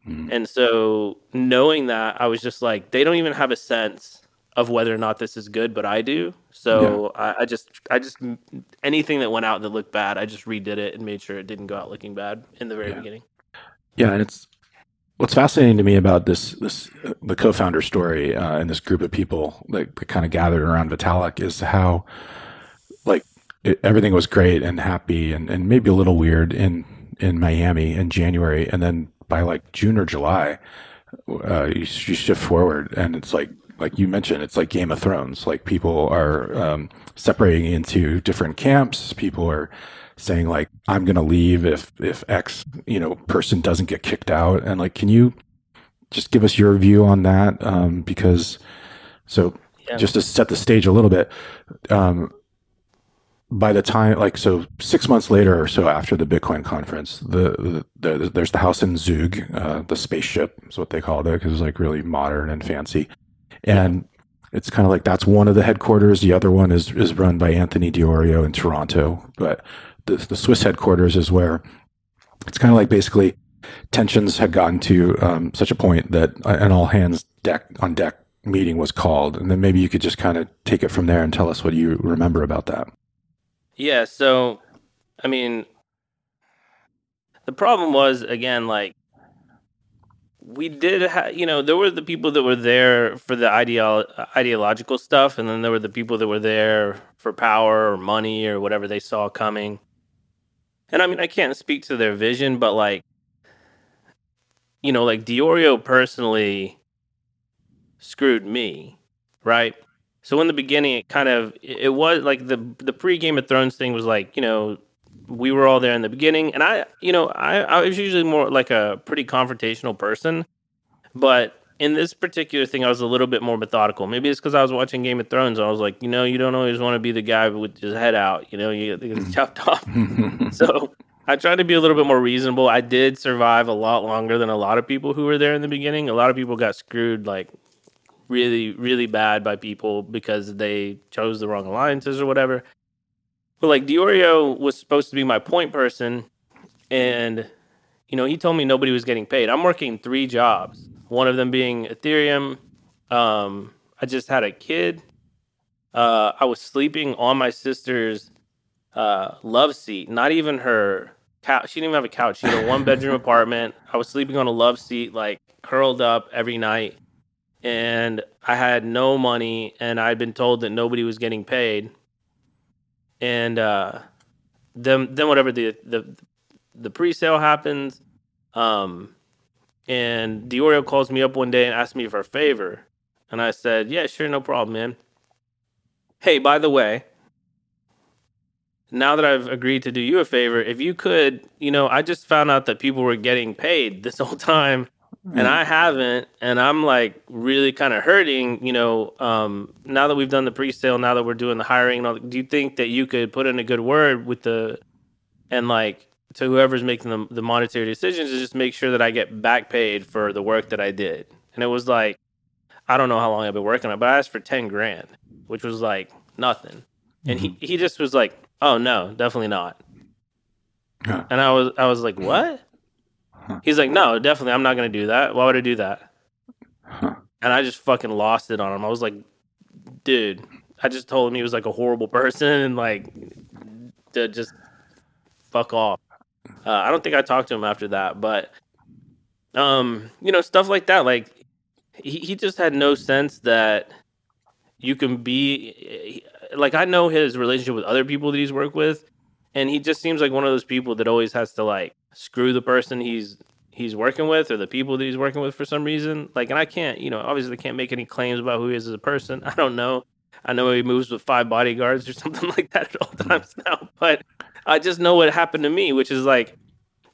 Mm-hmm. And so knowing that, I was just like, they don't even have a sense of whether or not this is good, but I do. So yeah. I, I, just, I just, anything that went out that looked bad, I just redid it and made sure it didn't go out looking bad in the very yeah. beginning. Yeah, and it's what's fascinating to me about this, this the co-founder story uh, and this group of people that, that kind of gathered around Vitalik is how, it, everything was great and happy and, and maybe a little weird in in Miami in January, and then by like June or July, uh, you, you shift forward, and it's like like you mentioned, it's like Game of Thrones. Like people are um, separating into different camps. People are saying like, "I'm going to leave if if X you know person doesn't get kicked out." And like, can you just give us your view on that? Um, because so yeah. just to set the stage a little bit, um, by the time like so six months later or so after the bitcoin conference the, the, the there's the house in zug uh, the spaceship is what they called it because it's like really modern and fancy. And it's kind of like that's one of the headquarters. The other one is is run by anthony di iorio in toronto. But the, the swiss headquarters is where it's kind of like basically tensions had gotten to um, such a point that an all hands deck on deck meeting was called. And then maybe you could just kind of take it from there and tell us what you remember about that yeah, so I mean the problem was again like we did have you know there were the people that were there for the ideolo- ideological stuff and then there were the people that were there for power or money or whatever they saw coming. And i mean i can't speak to their vision but like you know like di iorio personally screwed me right so in the beginning, it kind of it was like the the pre Game of Thrones thing was like you know we were all there in the beginning, and I you know I I was usually more like a pretty confrontational person, but in this particular thing, I was a little bit more methodical. Maybe it's because I was watching Game of Thrones. I was like, you know, you don't always want to be the guy with his head out. You know, you get mm. chopped off. so I tried to be a little bit more reasonable. I did survive a lot longer than a lot of people who were there in the beginning. A lot of people got screwed like really, really bad by people because they chose the wrong alliances or whatever. But like Di Iorio was supposed to be my point person, and you know he told me nobody was getting paid. I'm working three jobs. One of them being Ethereum. Um, I just had a kid. Uh, I was sleeping on my sister's uh, love seat. Not even her couch. She didn't even have a couch. She had a one bedroom apartment. I was sleeping on a love seat, like curled up every night. And I had no money, and I'd been told that nobody was getting paid. And uh, then, then whatever the the the pre-sale happens, um, and Di Iorio calls me up one day and asks me for a favor, and I said, "Yeah, sure, no problem, man." Hey, by the way, now that I've agreed to do you a favor, if you could, you know, I just found out that people were getting paid this whole time and I haven't, and I'm like really kind of hurting, you know, um, now that we've done the pre-sale, now that we're doing the hiring, all, do you think that you could put in a good word with the, and like to whoever's making the, the monetary decisions to just make sure that I get back paid for the work that I did? And it was like, I don't know how long I've been working on it, but I asked for 10 grand, which was like nothing. And mm-hmm. he, he just was like, oh no, definitely not. Huh. And I was, I was like, what? Huh. He's like, no, definitely, I'm not gonna do that. Why would I do that? Huh. And I just fucking lost it on him. I was like, dude, I just told him he was like a horrible person and like to just fuck off. Uh, I don't think I talked to him after that, but um, you know, stuff like that. Like he, he just had no sense that you can be like I know his relationship with other people that he's worked with, and he just seems like one of those people that always has to like screw the person he's he's working with or the people that he's working with for some reason. Like, and I can't, you know, obviously can't make any claims about who he is as a person. I don't know. I know he moves with five bodyguards or something like that at all times now, but I just know what happened to me, which is like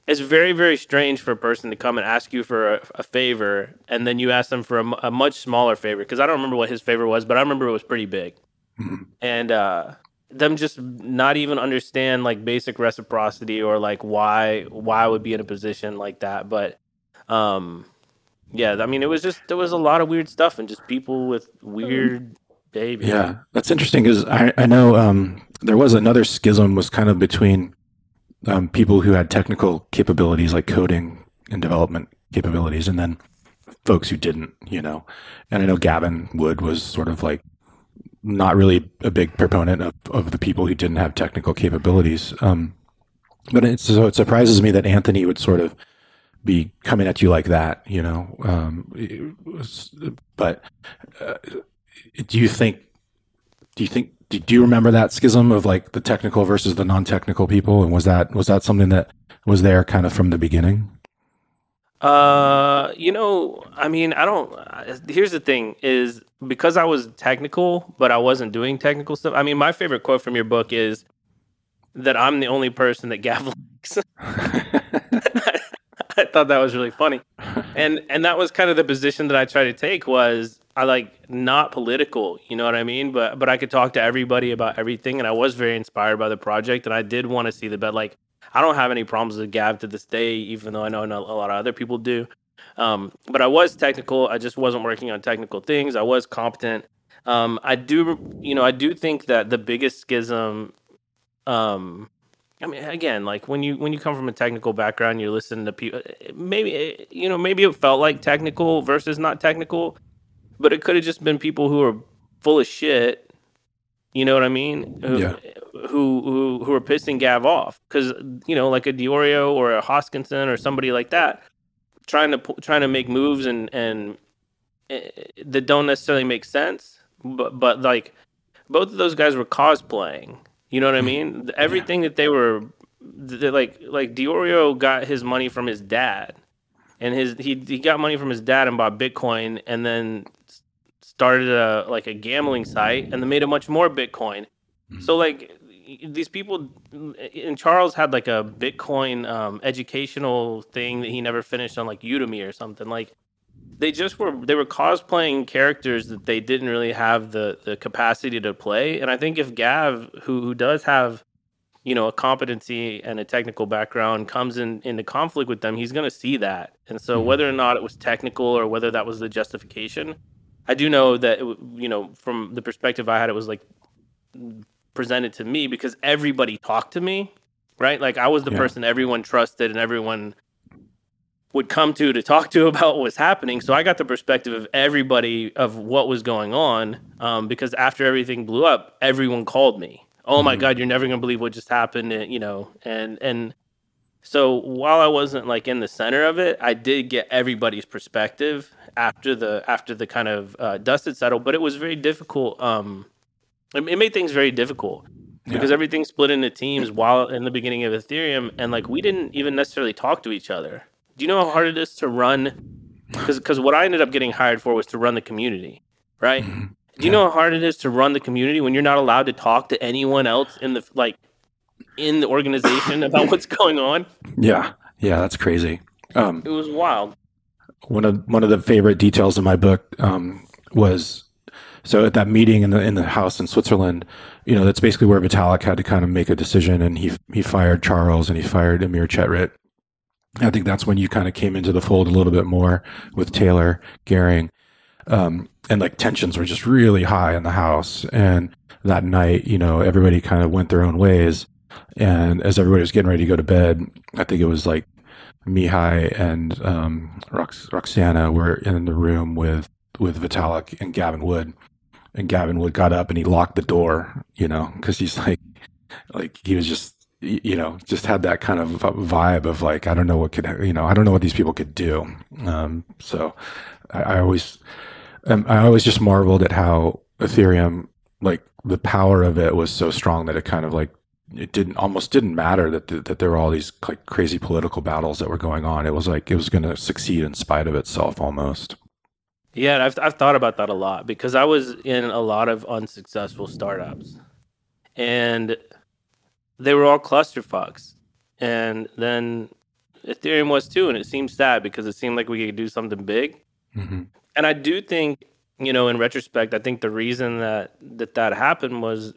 it's very very strange for a person to come and ask you for a, a favor and then you ask them for a, a much smaller favor because i don't remember what his favor was but i remember it was pretty big mm-hmm. and uh, them just not even understand like basic reciprocity or like why why I would be in a position like that. But um yeah, I mean it was just there was a lot of weird stuff and just people with weird babies. Yeah, that's interesting because I, I know um there was another schism was kind of between um, people who had technical capabilities like coding and development capabilities and then folks who didn't, you know. And I know Gavin Wood was sort of like not really a big proponent of, of the people who didn't have technical capabilities. Um, but it's, so it surprises me that Anthony would sort of be coming at you like that, you know. Um, but uh, do you think? Do you think? Do, do you remember that schism of like the technical versus the non-technical people? And was that was that something that was there kind of from the beginning? Uh, you know, I mean, I don't. Here's the thing: is because I was technical, but I wasn't doing technical stuff. I mean, my favorite quote from your book is that I'm the only person that Gav likes. I thought that was really funny, and and that was kind of the position that I tried to take was I like not political, you know what I mean? But but I could talk to everybody about everything, and I was very inspired by the project, and I did want to see the bed. Like I don't have any problems with Gav to this day, even though I know a lot of other people do. Um, but I was technical. I just wasn't working on technical things. I was competent. Um, I do, you know, I do think that the biggest schism, um, I mean, again, like when you when you come from a technical background, you're listening to people. Maybe you know, maybe it felt like technical versus not technical, but it could have just been people who are full of shit. You know what I mean? Who, yeah. Who who who are pissing Gav off because you know, like a Di Iorio or a Hoskinson or somebody like that trying to trying to make moves and and uh, that don't necessarily make sense. But but like both of those guys were cosplaying. You know what I mm-hmm. mean? Everything that they were like like Di Iorio got his money from his dad, and his he he got money from his dad and bought Bitcoin, and then started a like a gambling site, and then made a much more Bitcoin. Mm-hmm. So like these people and Charles had like a Bitcoin um, educational thing that he never finished on like Udemy or something. Like they just were they were cosplaying characters that they didn't really have the the capacity to play. And I think if Gav, who who does have you know a competency and a technical background comes in into conflict with them he's going to see that and so mm-hmm. whether or not it was technical or whether that was the justification i do know that it, you know from the perspective i had it was like presented to me because everybody talked to me right like i was the yeah. person everyone trusted and everyone would come to to talk to about what was happening so i got the perspective of everybody of what was going on um, because after everything blew up everyone called me oh my mm-hmm. god you're never going to believe what just happened and, you know and and so while i wasn't like in the center of it i did get everybody's perspective after the after the kind of uh, dust had settled but it was very difficult um it, it made things very difficult because yeah. everything split into teams while in the beginning of ethereum and like we didn't even necessarily talk to each other do you know how hard it is to run because because what i ended up getting hired for was to run the community right mm-hmm. Do you yeah. know how hard it is to run the community when you're not allowed to talk to anyone else in the like in the organization about what's going on? Yeah, yeah, that's crazy. Um, it was wild. One of one of the favorite details in my book um, was so at that meeting in the in the house in Switzerland, you know, that's basically where Vitalik had to kind of make a decision, and he he fired Charles and he fired Amir Chetrit. I think that's when you kind of came into the fold a little bit more with Taylor Gehring. Um, and like tensions were just really high in the house. And that night, you know, everybody kind of went their own ways. And as everybody was getting ready to go to bed, I think it was like Mihai and um, Rox- Roxana were in the room with with Vitalik and Gavin Wood. And Gavin Wood got up and he locked the door, you know, because he's like, like he was just, you know, just had that kind of vibe of like, I don't know what could, you know, I don't know what these people could do. Um, so I, I always, um, I always just marveled at how Ethereum, like the power of it was so strong that it kind of like it didn't almost didn't matter that the, that there were all these like crazy political battles that were going on. It was like it was going to succeed in spite of itself almost. Yeah, I've I've thought about that a lot because I was in a lot of unsuccessful startups, and they were all clusterfucks. And then Ethereum was too, and it seemed sad because it seemed like we could do something big. Mm-hmm and I do think, you know, in retrospect, I think the reason that that that happened was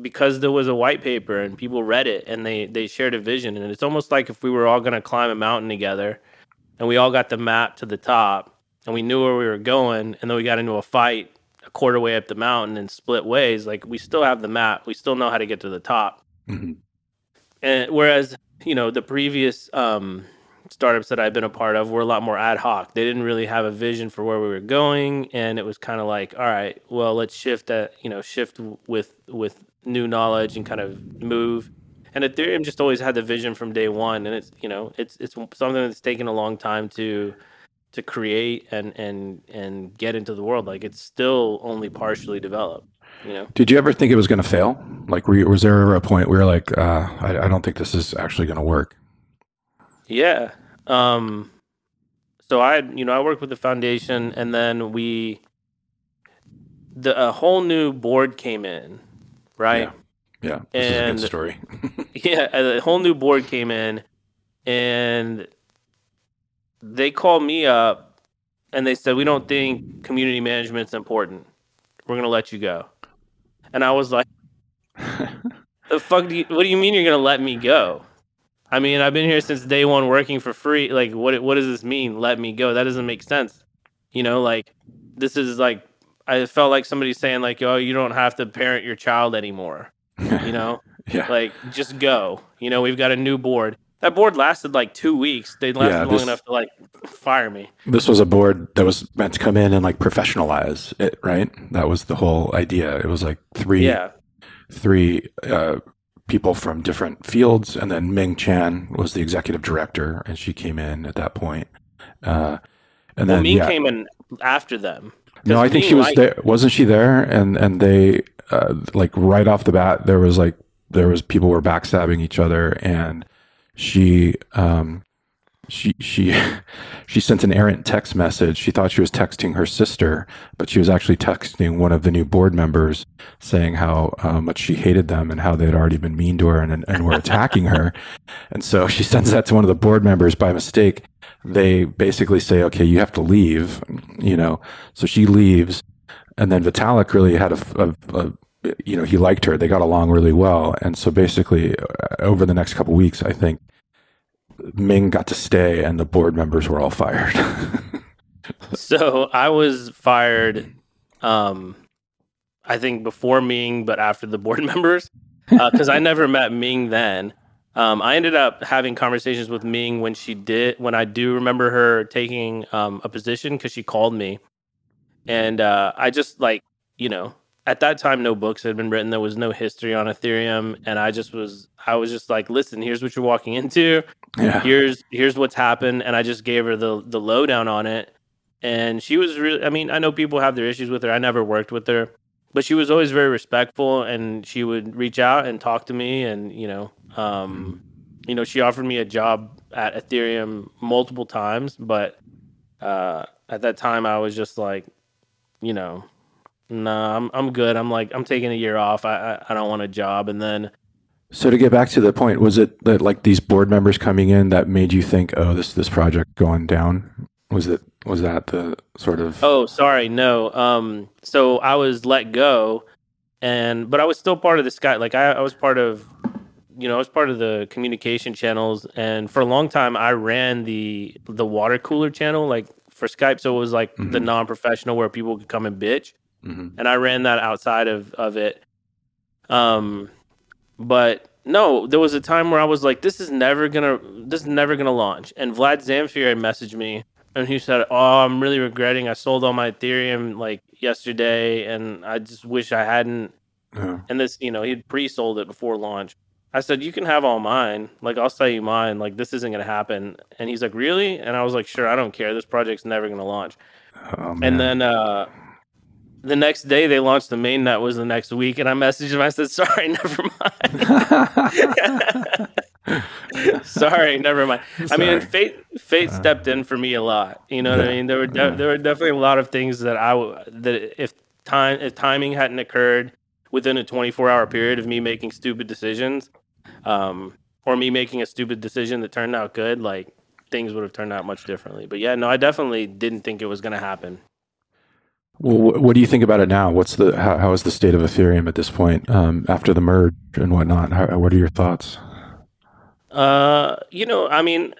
because there was a white paper and people read it and they they shared a vision and it's almost like if we were all going to climb a mountain together and we all got the map to the top and we knew where we were going and then we got into a fight a quarter way up the mountain and split ways like we still have the map we still know how to get to the top mm-hmm. and whereas you know the previous um startups that I've been a part of were a lot more ad hoc. They didn't really have a vision for where we were going, and it was kind of like, all right, well, let's shift that, you know, shift with with new knowledge and kind of move. And Ethereum just always had the vision from day one, and it's you know, it's it's something that's taken a long time to to create and and and get into the world. Like it's still only partially developed. You know? Did you ever think it was going to fail? Like, you, was there ever a point where like, uh, I, I don't think this is actually going to work? Yeah. Um, so I, you know, I worked with the foundation, and then we, the a whole new board came in, right? Yeah, yeah. This and is a good story. yeah, a whole new board came in, and they called me up, and they said, "We don't think community management's important. We're gonna let you go." And I was like, "The fuck? Do you, what do you mean you're gonna let me go?" I mean, I've been here since day one working for free. Like, what what does this mean? Let me go. That doesn't make sense. You know, like this is like I felt like somebody saying like, "Oh, you don't have to parent your child anymore." You know, yeah. Like, just go. You know, we've got a new board. That board lasted like two weeks. They lasted yeah, this, long enough to like fire me. This was a board that was meant to come in and like professionalize it, right? That was the whole idea. It was like three, yeah. three uh, people from different fields, and then Ming Chan was the executive director, and she came in at that point. Uh, and well, then Ming yeah. came in after them. No, I think she was there. Wasn't she there? And and they uh, like right off the bat, there was like there was people were backstabbing each other, and she um, she she she sent an errant text message. She thought she was texting her sister, but she was actually texting one of the new board members, saying how uh, much she hated them and how they had already been mean to her and and were attacking her. And so she sends that to one of the board members by mistake. They basically say, "Okay, you have to leave," you know. So she leaves, and then Vitalik really had a, a, a you know, he liked her. They got along really well. And so basically, uh, over the next couple weeks, I think Ming got to stay and the board members were all fired. so I was fired, um, I think before Ming, but after the board members, because uh, I never met Ming then. Um, I ended up having conversations with Ming when she did, when I do remember her taking um, a position because she called me. And uh, I just like, you know, at that time, no books had been written. There was no history on Ethereum. And I just was, I was just like, listen, here's what you're walking into. Yeah. Here's, here's what's happened. And I just gave her the, the lowdown on it. And she was really, I mean, I know people have their issues with her. I never worked with her, but she was always very respectful and she would reach out and talk to me and, you know, um, you know, she offered me a job at Ethereum multiple times, but uh, at that time I was just like, you know, nah, I'm I'm good. I'm like I'm taking a year off. I I, I don't want a job. And then, so to get back to the point, was it that like these board members coming in that made you think, oh, this this project going down? Was it was that the sort of? Oh, sorry, no. Um, so I was let go, and but I was still part of this guy. Like I, I was part of you know, I was part of the communication channels, and for a long time, I ran the the water cooler channel, like for Skype. So it was like mm-hmm. the non professional where people could come and bitch, mm-hmm. and I ran that outside of of it. Um, but no, there was a time where I was like, "This is never gonna, this is never gonna launch." And Vlad Zamfir messaged me, and he said, "Oh, I'm really regretting. I sold all my Ethereum like yesterday, and I just wish I hadn't." Uh-huh. And this, you know, he'd pre-sold it before launch. I said, "You can have all mine. Like, I'll sell you mine. Like, this isn't gonna happen." And he's like, "Really?" And I was like, "Sure. I don't care. This project's never gonna launch." Oh, and then uh, the next day they launched the main net was the next week, and I messaged him. I said, "Sorry, never mind." Sorry, never mind. Sorry. I mean, fate fate uh, stepped in for me a lot. You know what I mean? There were de- yeah. there were definitely a lot of things that I that if time if timing hadn't occurred within a 24 hour period of me making stupid decisions, um, or me making a stupid decision that turned out good, like things would have turned out much differently. But yeah, no, I definitely didn't think it was going to happen. Well, what do you think about it now? What's the how, how is the state of Ethereum at this point um, after the merge and whatnot? How, what are your thoughts? Uh, you know, I mean,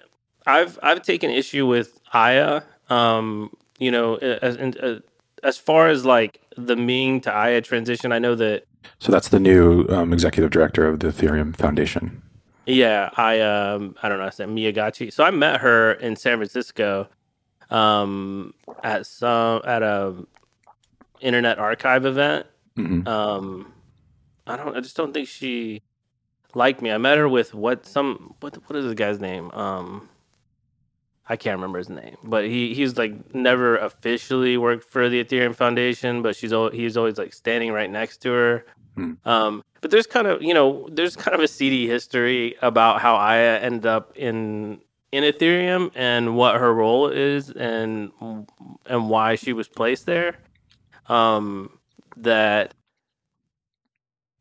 I've I've taken issue with Aya. Um, you know, as uh, as far as like the Ming to Aya transition, I know that so that's the new um, executive director of the Ethereum Foundation. Yeah, I um I don't know, I said Miyaguchi. So I met her in San Francisco, um at some at a Internet Archive event. Mm-hmm. Um, I don't, I just don't think she liked me. I met her with what some what what is the guy's name? Um, I can't remember his name, but he he's like never officially worked for the Ethereum Foundation, but she's he's always like standing right next to her. Mm. Um, but there's kind of you know there's kind of a seedy history about how Aya ended up in in Ethereum and what her role is and and why she was placed there. Um, that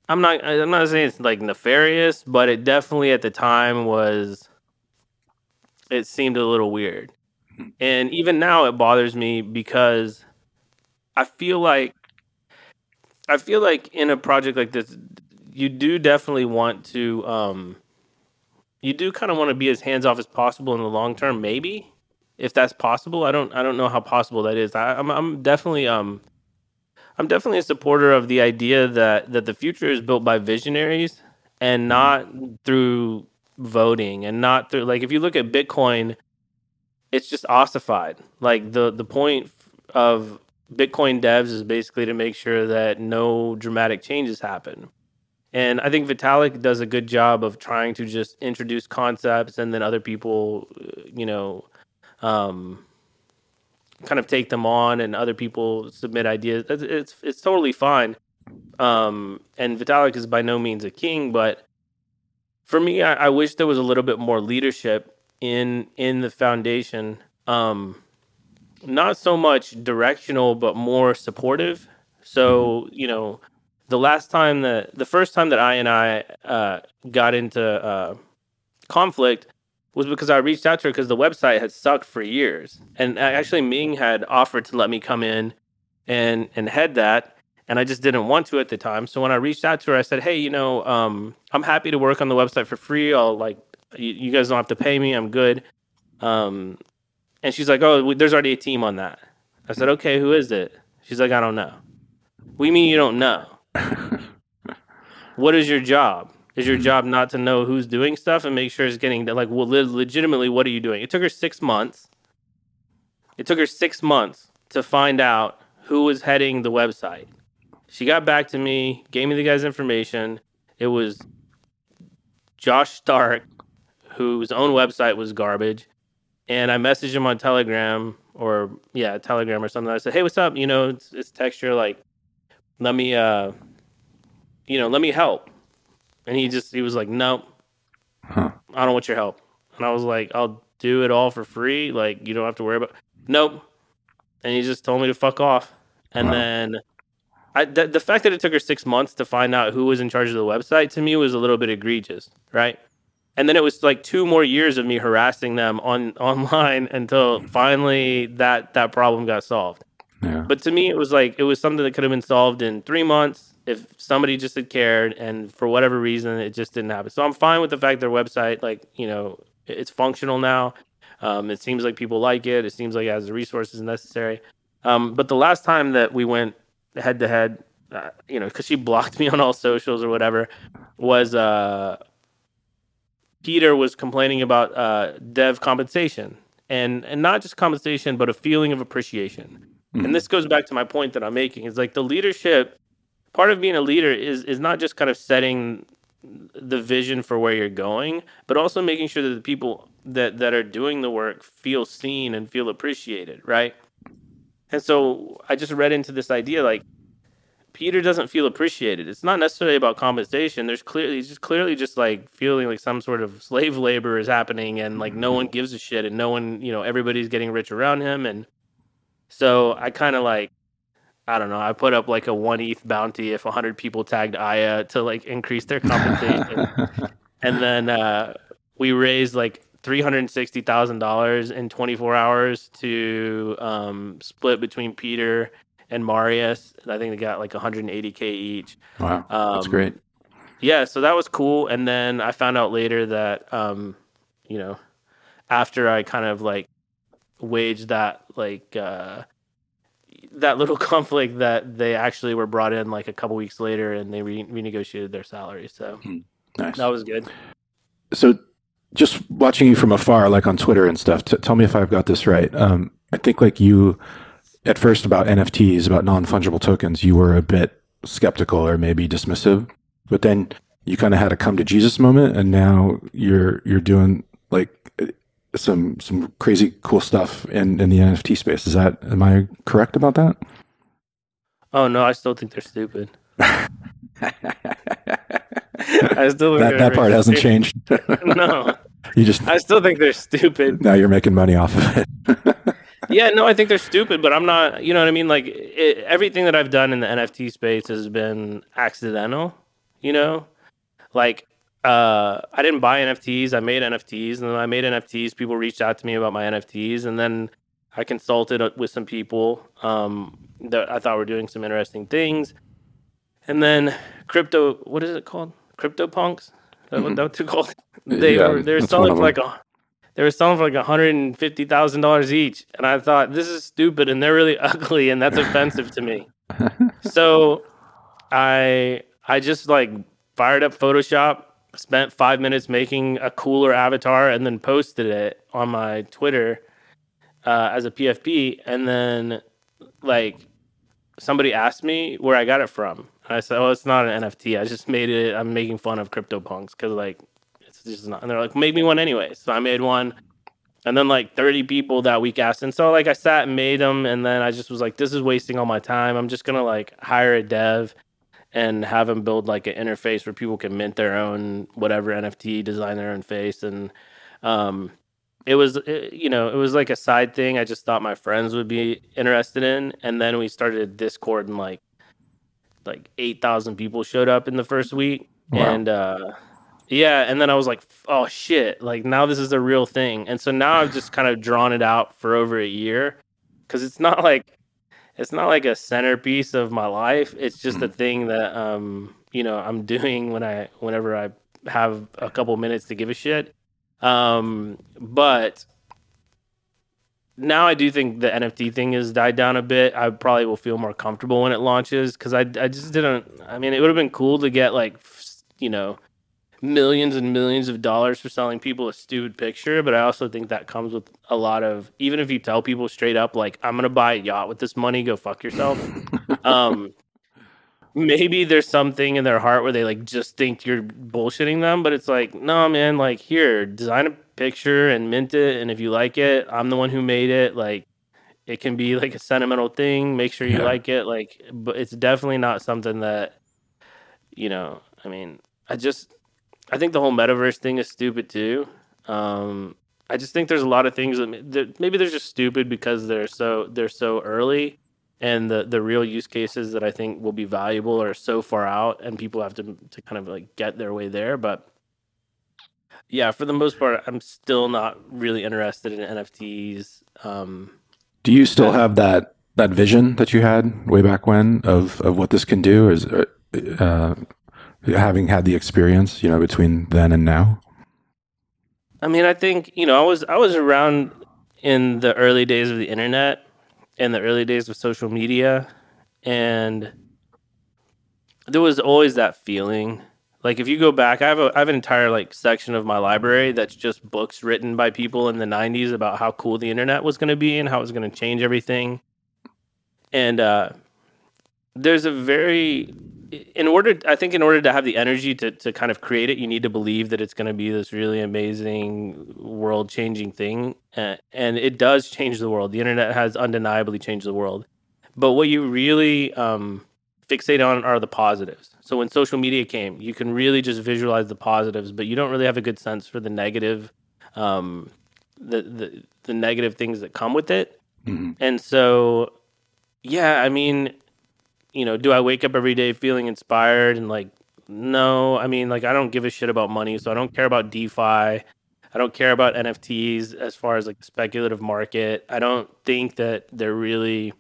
I'm not I'm not saying it's like nefarious, but it definitely at the time was it seemed a little weird. Hmm. And even now it bothers me because I feel like I feel like in a project like this, you do definitely want to, um, you do kind of want to be as hands off as possible in the long term. Maybe if that's possible, I don't, I don't know how possible that is. I, I'm, I'm definitely, um, I'm definitely a supporter of the idea that that the future is built by visionaries and not through voting and not through like if you look at Bitcoin, it's just ossified. Like the the point of Bitcoin devs is basically to make sure that no dramatic changes happen. And I think Vitalik does a good job of trying to just introduce concepts and then other people, uh, you know, um, kind of take them on and other people submit ideas. It's it's, it's totally fine. Um, and Vitalik is by no means a king, but for me, I, I wish there was a little bit more leadership in in the foundation. Um, not so much directional, but more supportive. So you know, the last time that the first time that I and I uh, got into uh, conflict was because I reached out to her because the website had sucked for years, and actually Ming had offered to let me come in and and head that, and I just didn't want to at the time. So when I reached out to her, I said, "Hey, you know, um, I'm happy to work on the website for free. I'll like, you, you guys don't have to pay me. I'm good." Um, and she's like, "Oh, there's already a team on that." I said, "Okay, who is it?" She's like, "I don't know." We mean you don't know. what is your job? Is your job not to know who's doing stuff and make sure it's getting like well, legitimately? What are you doing? It took her six months. It took her six months to find out who was heading the website. She got back to me, gave me the guy's information. It was Josh Stark, whose own website was garbage. And I messaged him on Telegram or yeah, Telegram or something. I said, "Hey, what's up? You know, it's, it's texture. Like, let me, uh, you know, let me help." And he just he was like, "Nope, huh. I don't want your help." And I was like, "I'll do it all for free. Like, you don't have to worry about." Nope. And he just told me to fuck off. And wow. then I, the, the fact that it took her six months to find out who was in charge of the website to me was a little bit egregious, right? And then it was like two more years of me harassing them on online until finally that that problem got solved. Yeah. But to me, it was like it was something that could have been solved in three months if somebody just had cared, and for whatever reason, it just didn't happen. So I'm fine with the fact their website, like you know, it's functional now. Um, it seems like people like it. It seems like it has the resources necessary. Um, but the last time that we went head to head, you know, because she blocked me on all socials or whatever, was uh, Peter was complaining about uh, dev compensation and and not just compensation, but a feeling of appreciation. Mm-hmm. And this goes back to my point that I'm making. Is like the leadership part of being a leader is is not just kind of setting the vision for where you're going, but also making sure that the people that that are doing the work feel seen and feel appreciated, right? And so I just read into this idea like Peter doesn't feel appreciated. It's not necessarily about compensation. There's clearly he's just clearly just like feeling like some sort of slave labor is happening and like no one gives a shit and no one, you know, everybody's getting rich around him and so I kind of like I don't know. I put up like a one ETH bounty if 100 people tagged Aya to like increase their compensation. and then uh, we raised like $360,000 in 24 hours to um, split between Peter and Marius. I think they got like 180K each. Wow. Um, that's great. Yeah. So that was cool. And then I found out later that, um, you know, after I kind of like waged that, like, uh, that little conflict that they actually were brought in like a couple weeks later and they re- renegotiated their salary. So hmm. nice. that was good. So just watching you from afar, like on Twitter and stuff, t- tell me if I've got this right. Um, I think like you at first about NFTs, about non fungible tokens, you were a bit skeptical or maybe dismissive, but then you kind of had a come to Jesus moment, and now you're you're doing like some some crazy cool stuff in in the NFT space. Is that am I correct about that? Oh no, I still think they're stupid. I still that that part hasn't changed. no, you just I still think they're stupid. Now you're making money off of it. yeah, no, I think they're stupid, but I'm not. You know what I mean? Like it, everything that I've done in the NFT space has been accidental. You know, like uh, I didn't buy NFTs. I made NFTs, and then I made NFTs. People reached out to me about my NFTs, and then I consulted with some people um, that I thought were doing some interesting things. And then crypto, what is it called? Crypto punks. That mm-hmm. what they're called? They yeah, were they were selling for like a they were selling for like hundred and fifty thousand dollars each, and I thought this is stupid, and they're really ugly, and that's offensive to me. so I I just like fired up Photoshop, spent five minutes making a cooler avatar, and then posted it on my Twitter uh, as a PFP, and then like somebody asked me where I got it from. I said, "Oh, it's not an NFT. I just made it. I'm making fun of CryptoPunks because like it's just not." And they're like, "Make me one anyway." So I made one, and then like 30 people that week asked, and so like I sat and made them, and then I just was like, "This is wasting all my time. I'm just gonna like hire a dev." And have them build like an interface where people can mint their own whatever NFT, design their own face, and um, it was it, you know it was like a side thing i just thought my friends would be interested in and then we started discord and like like 8,000 people showed up in the first week. Wow. And uh, yeah, and then I was like, oh shit, like now this is a real thing. And so now I've just kind of drawn it out for over a year because it's not like it's not like a centerpiece of my life. It's just a thing that um, you know, I'm doing when I whenever I have a couple minutes to give a shit. Um, but now I do think the NFT thing has died down a bit. I probably will feel more comfortable when it launches because I, I just didn't. I mean, it would have been cool to get like, you know, millions and millions of dollars for selling people a stupid picture. But I also think that comes with a lot of, even if you tell people straight up, like, I'm going to buy a yacht with this money, go fuck yourself. um, maybe there's something in their heart where they like just think you're bullshitting them, but it's like, no, man, like here, design a picture and mint it, and if you like it, I'm the one who made it. Like, it can be like a sentimental thing. Make sure you yeah. like it. Like, but it's definitely not something that, you know. I mean, I just, I think the whole metaverse thing is stupid too. Um, I just think there's a lot of things that maybe they're just stupid because they're so they're so early and the the real use cases that I think will be valuable are so far out, and people have to to kind of like get their way there. But yeah, for the most part, I'm still not really interested in NFTs. Um, do you still have that that vision that you had way back when of of what this can do? Is uh, uh having had the experience, you know, between then and now? I mean, I think you know, I was I was around in the early days of the internet in the early days of social media and there was always that feeling like if you go back I have, a, I have an entire like section of my library that's just books written by people in the 90s about how cool the internet was going to be and how it was going to change everything and uh, there's a very in order i think in order to have the energy to, to kind of create it you need to believe that it's going to be this really amazing world changing thing. Uh, and it does change the world. The internet has undeniably changed the world. But what you really um, fixate on are the positives. So when social media came you can really just visualize the positives but you don't really have a good sense for the negative um, the, the, the negative things that come with it. Mm-hmm. and so yeah i mean you know, do I wake up every day feeling inspired and like, no, I mean, like, I don't give a shit about money, so I don't care about DeFi. I don't care about NFTs as far as like the speculative market. I don't think that they're really,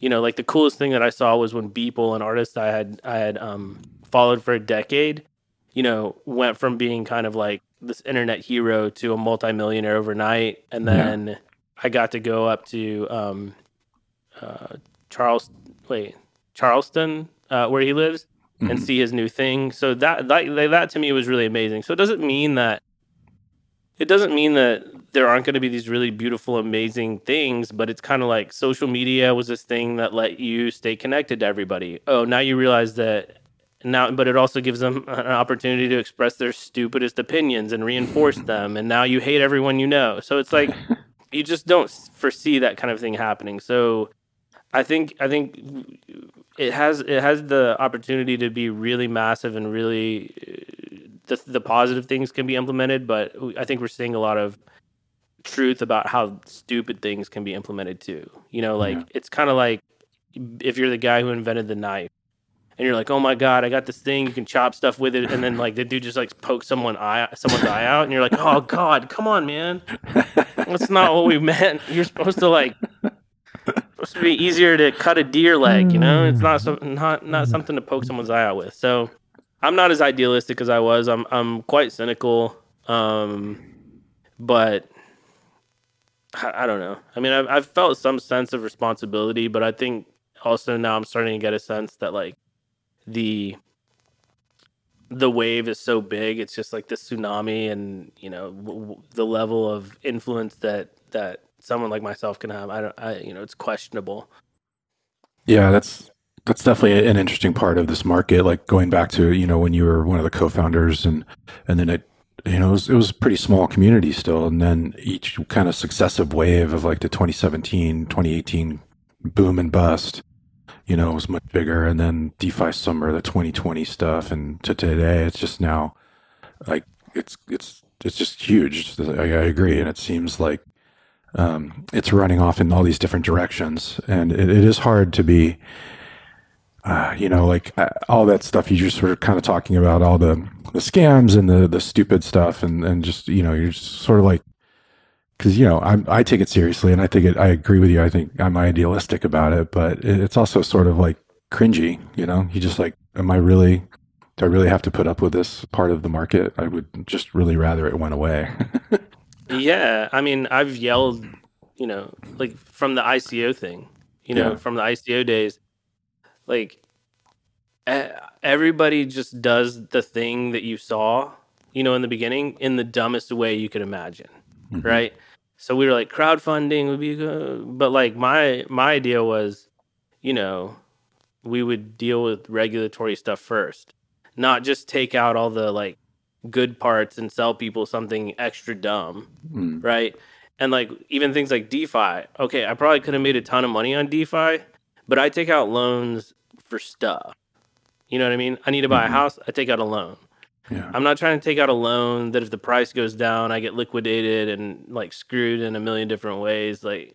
you know, like the coolest thing that I saw was when Beeple, an artist I had I had um, followed for a decade, you know, went from being kind of like this internet hero to a multimillionaire overnight, and then yeah. I got to go up to um, uh, Charles. Wait, Charleston, uh, where he lives, mm-hmm. and see his new thing. So that, that that to me was really amazing. So it doesn't mean that it doesn't mean that there aren't going to be these really beautiful, amazing things, but it's kind of like social media was this thing that let you stay connected to everybody. Oh, now you realize that now, but it also gives them an opportunity to express their stupidest opinions and reinforce them. And now you hate everyone you know. So it's like you just don't foresee that kind of thing happening. So I think I think it has it has the opportunity to be really massive and really uh, the the positive things can be implemented, but I think we're seeing a lot of truth about how stupid things can be implemented too. You know, like yeah. it's kind of like if you're the guy who invented the knife and you're like, "Oh my god, I got this thing, you can chop stuff with it." And then like the dude just like pokes someone eye someone's eye out and you're like, "Oh god, come on, man. That's not what we meant. You're supposed to like supposed to be easier to cut a deer leg. You know, it's not some, not not something to poke someone's eye out with. So I'm not as idealistic as I was. I'm I'm quite cynical. Um, but I, I don't know. I mean, I've, I've felt some sense of responsibility, but I think also now I'm starting to get a sense that like the the wave is so big it's just like the tsunami and you know w- w- the level of influence that that someone like myself can have. I don't, I, you know, it's questionable. Yeah, that's that's definitely an interesting part of this market. Like going back to you know when you were one of the co-founders, and and then it you know it was, it was a pretty small community still, and then each kind of successive wave of like the 2017, 2018 boom and bust. You know, was much bigger, and then DeFi summer, the 2020 stuff, and to today, it's just now like it's it's it's just huge. I, I agree, and it seems like um, it's running off in all these different directions, and it, it is hard to be, uh, you know, like uh, all that stuff you just were kind of talking about, all the the scams and the the stupid stuff, and and just you know, you're just sort of like because you know I I take it seriously, and I think it. I agree with you. I think I'm idealistic about it, but it, it's also sort of like cringy. You know, you just like, am I really? Do I really have to put up with this part of the market? I would just really rather it went away. yeah, I mean, I've yelled, you know, like from the ICO thing, you know, Yeah. from the ICO days, like everybody just does the thing that you saw, you know, in the beginning in the dumbest way you could imagine, Mhm. right? So we were like crowdfunding would be good, but like my my idea was, you know, we would deal with regulatory stuff first, not just take out all the like good parts and sell people something extra dumb, Mm. right? And like even things like DeFi. Okay, I probably could have made a ton of money on DeFi, but I take out loans for stuff. You know what I mean? I need to buy Mhm. a house, I take out a loan. Yeah. I'm not trying to take out a loan that if the price goes down, I get liquidated and like screwed in a million different ways. Like,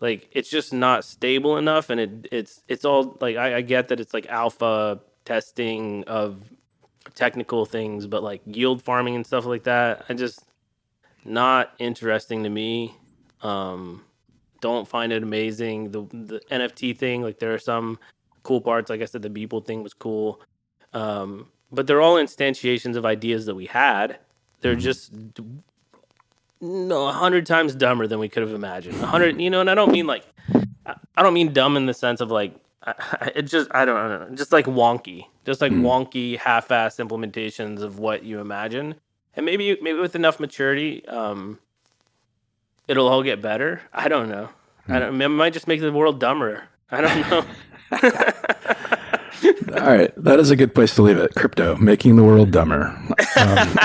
like it's just not stable enough, and it it's it's all like I, I get that it's like alpha testing of technical things, but like yield farming and stuff like that, I just not interesting to me. Um, don't find it amazing. The the NFT thing, like there are some cool parts. Like I said, the Beeple thing was cool. Um, but they're all instantiations of ideas that we had. They're Mhm. just no a hundred times dumber than we could have imagined. A hundred, you know, and I don't mean like I- I don't mean dumb in the sense of like I- it just I don't, I don't know, just like wonky, just like Mm. wonky half-ass implementations of what you imagine. And maybe maybe with enough maturity, um, it'll all get better. I don't know. I don't. It might just make the world dumber. I don't know. All right, that is a good place to leave it. Crypto making the world dumber. Um,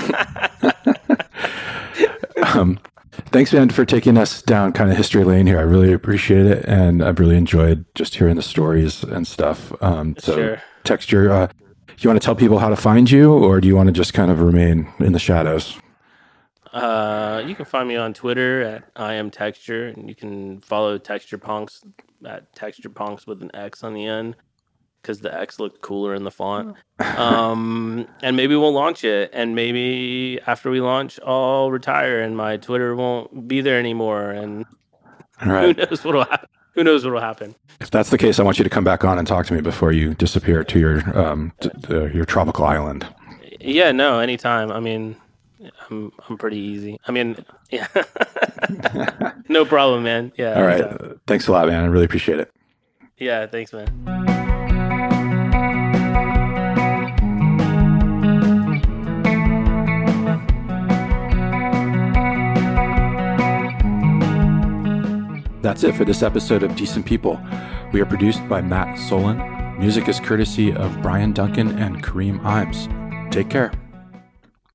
um, thanks, man, for taking us down kind of history lane here. I really appreciate it, and I've really enjoyed just hearing the stories and stuff. Um, so, Sure. Texture. Uh, you want to tell people how to find you, or do you want to just kind of remain in the shadows? Uh, you can find me on Twitter at I am Texture, and you can follow Texture Punks at Texture Punks with an X on the end because the X looked cooler in the font. Um, and maybe we'll launch it, and maybe after we launch, I'll retire and my Twitter won't be there anymore, and All who knows what'll happen. Who knows what'll happen? If that's the case, I want you to come back on and talk to me before you disappear to your um, uh, your tropical island. Yeah, no, anytime. I mean, I'm I'm pretty easy. I mean, yeah, no problem, man. Yeah. All right. anytime. Thanks a lot, man. I really appreciate it. Yeah, thanks, man. That's it for this episode of Decent People. We are produced by Matt Solon. Music is courtesy of Brian Duncan and Kareem Imes. Take care.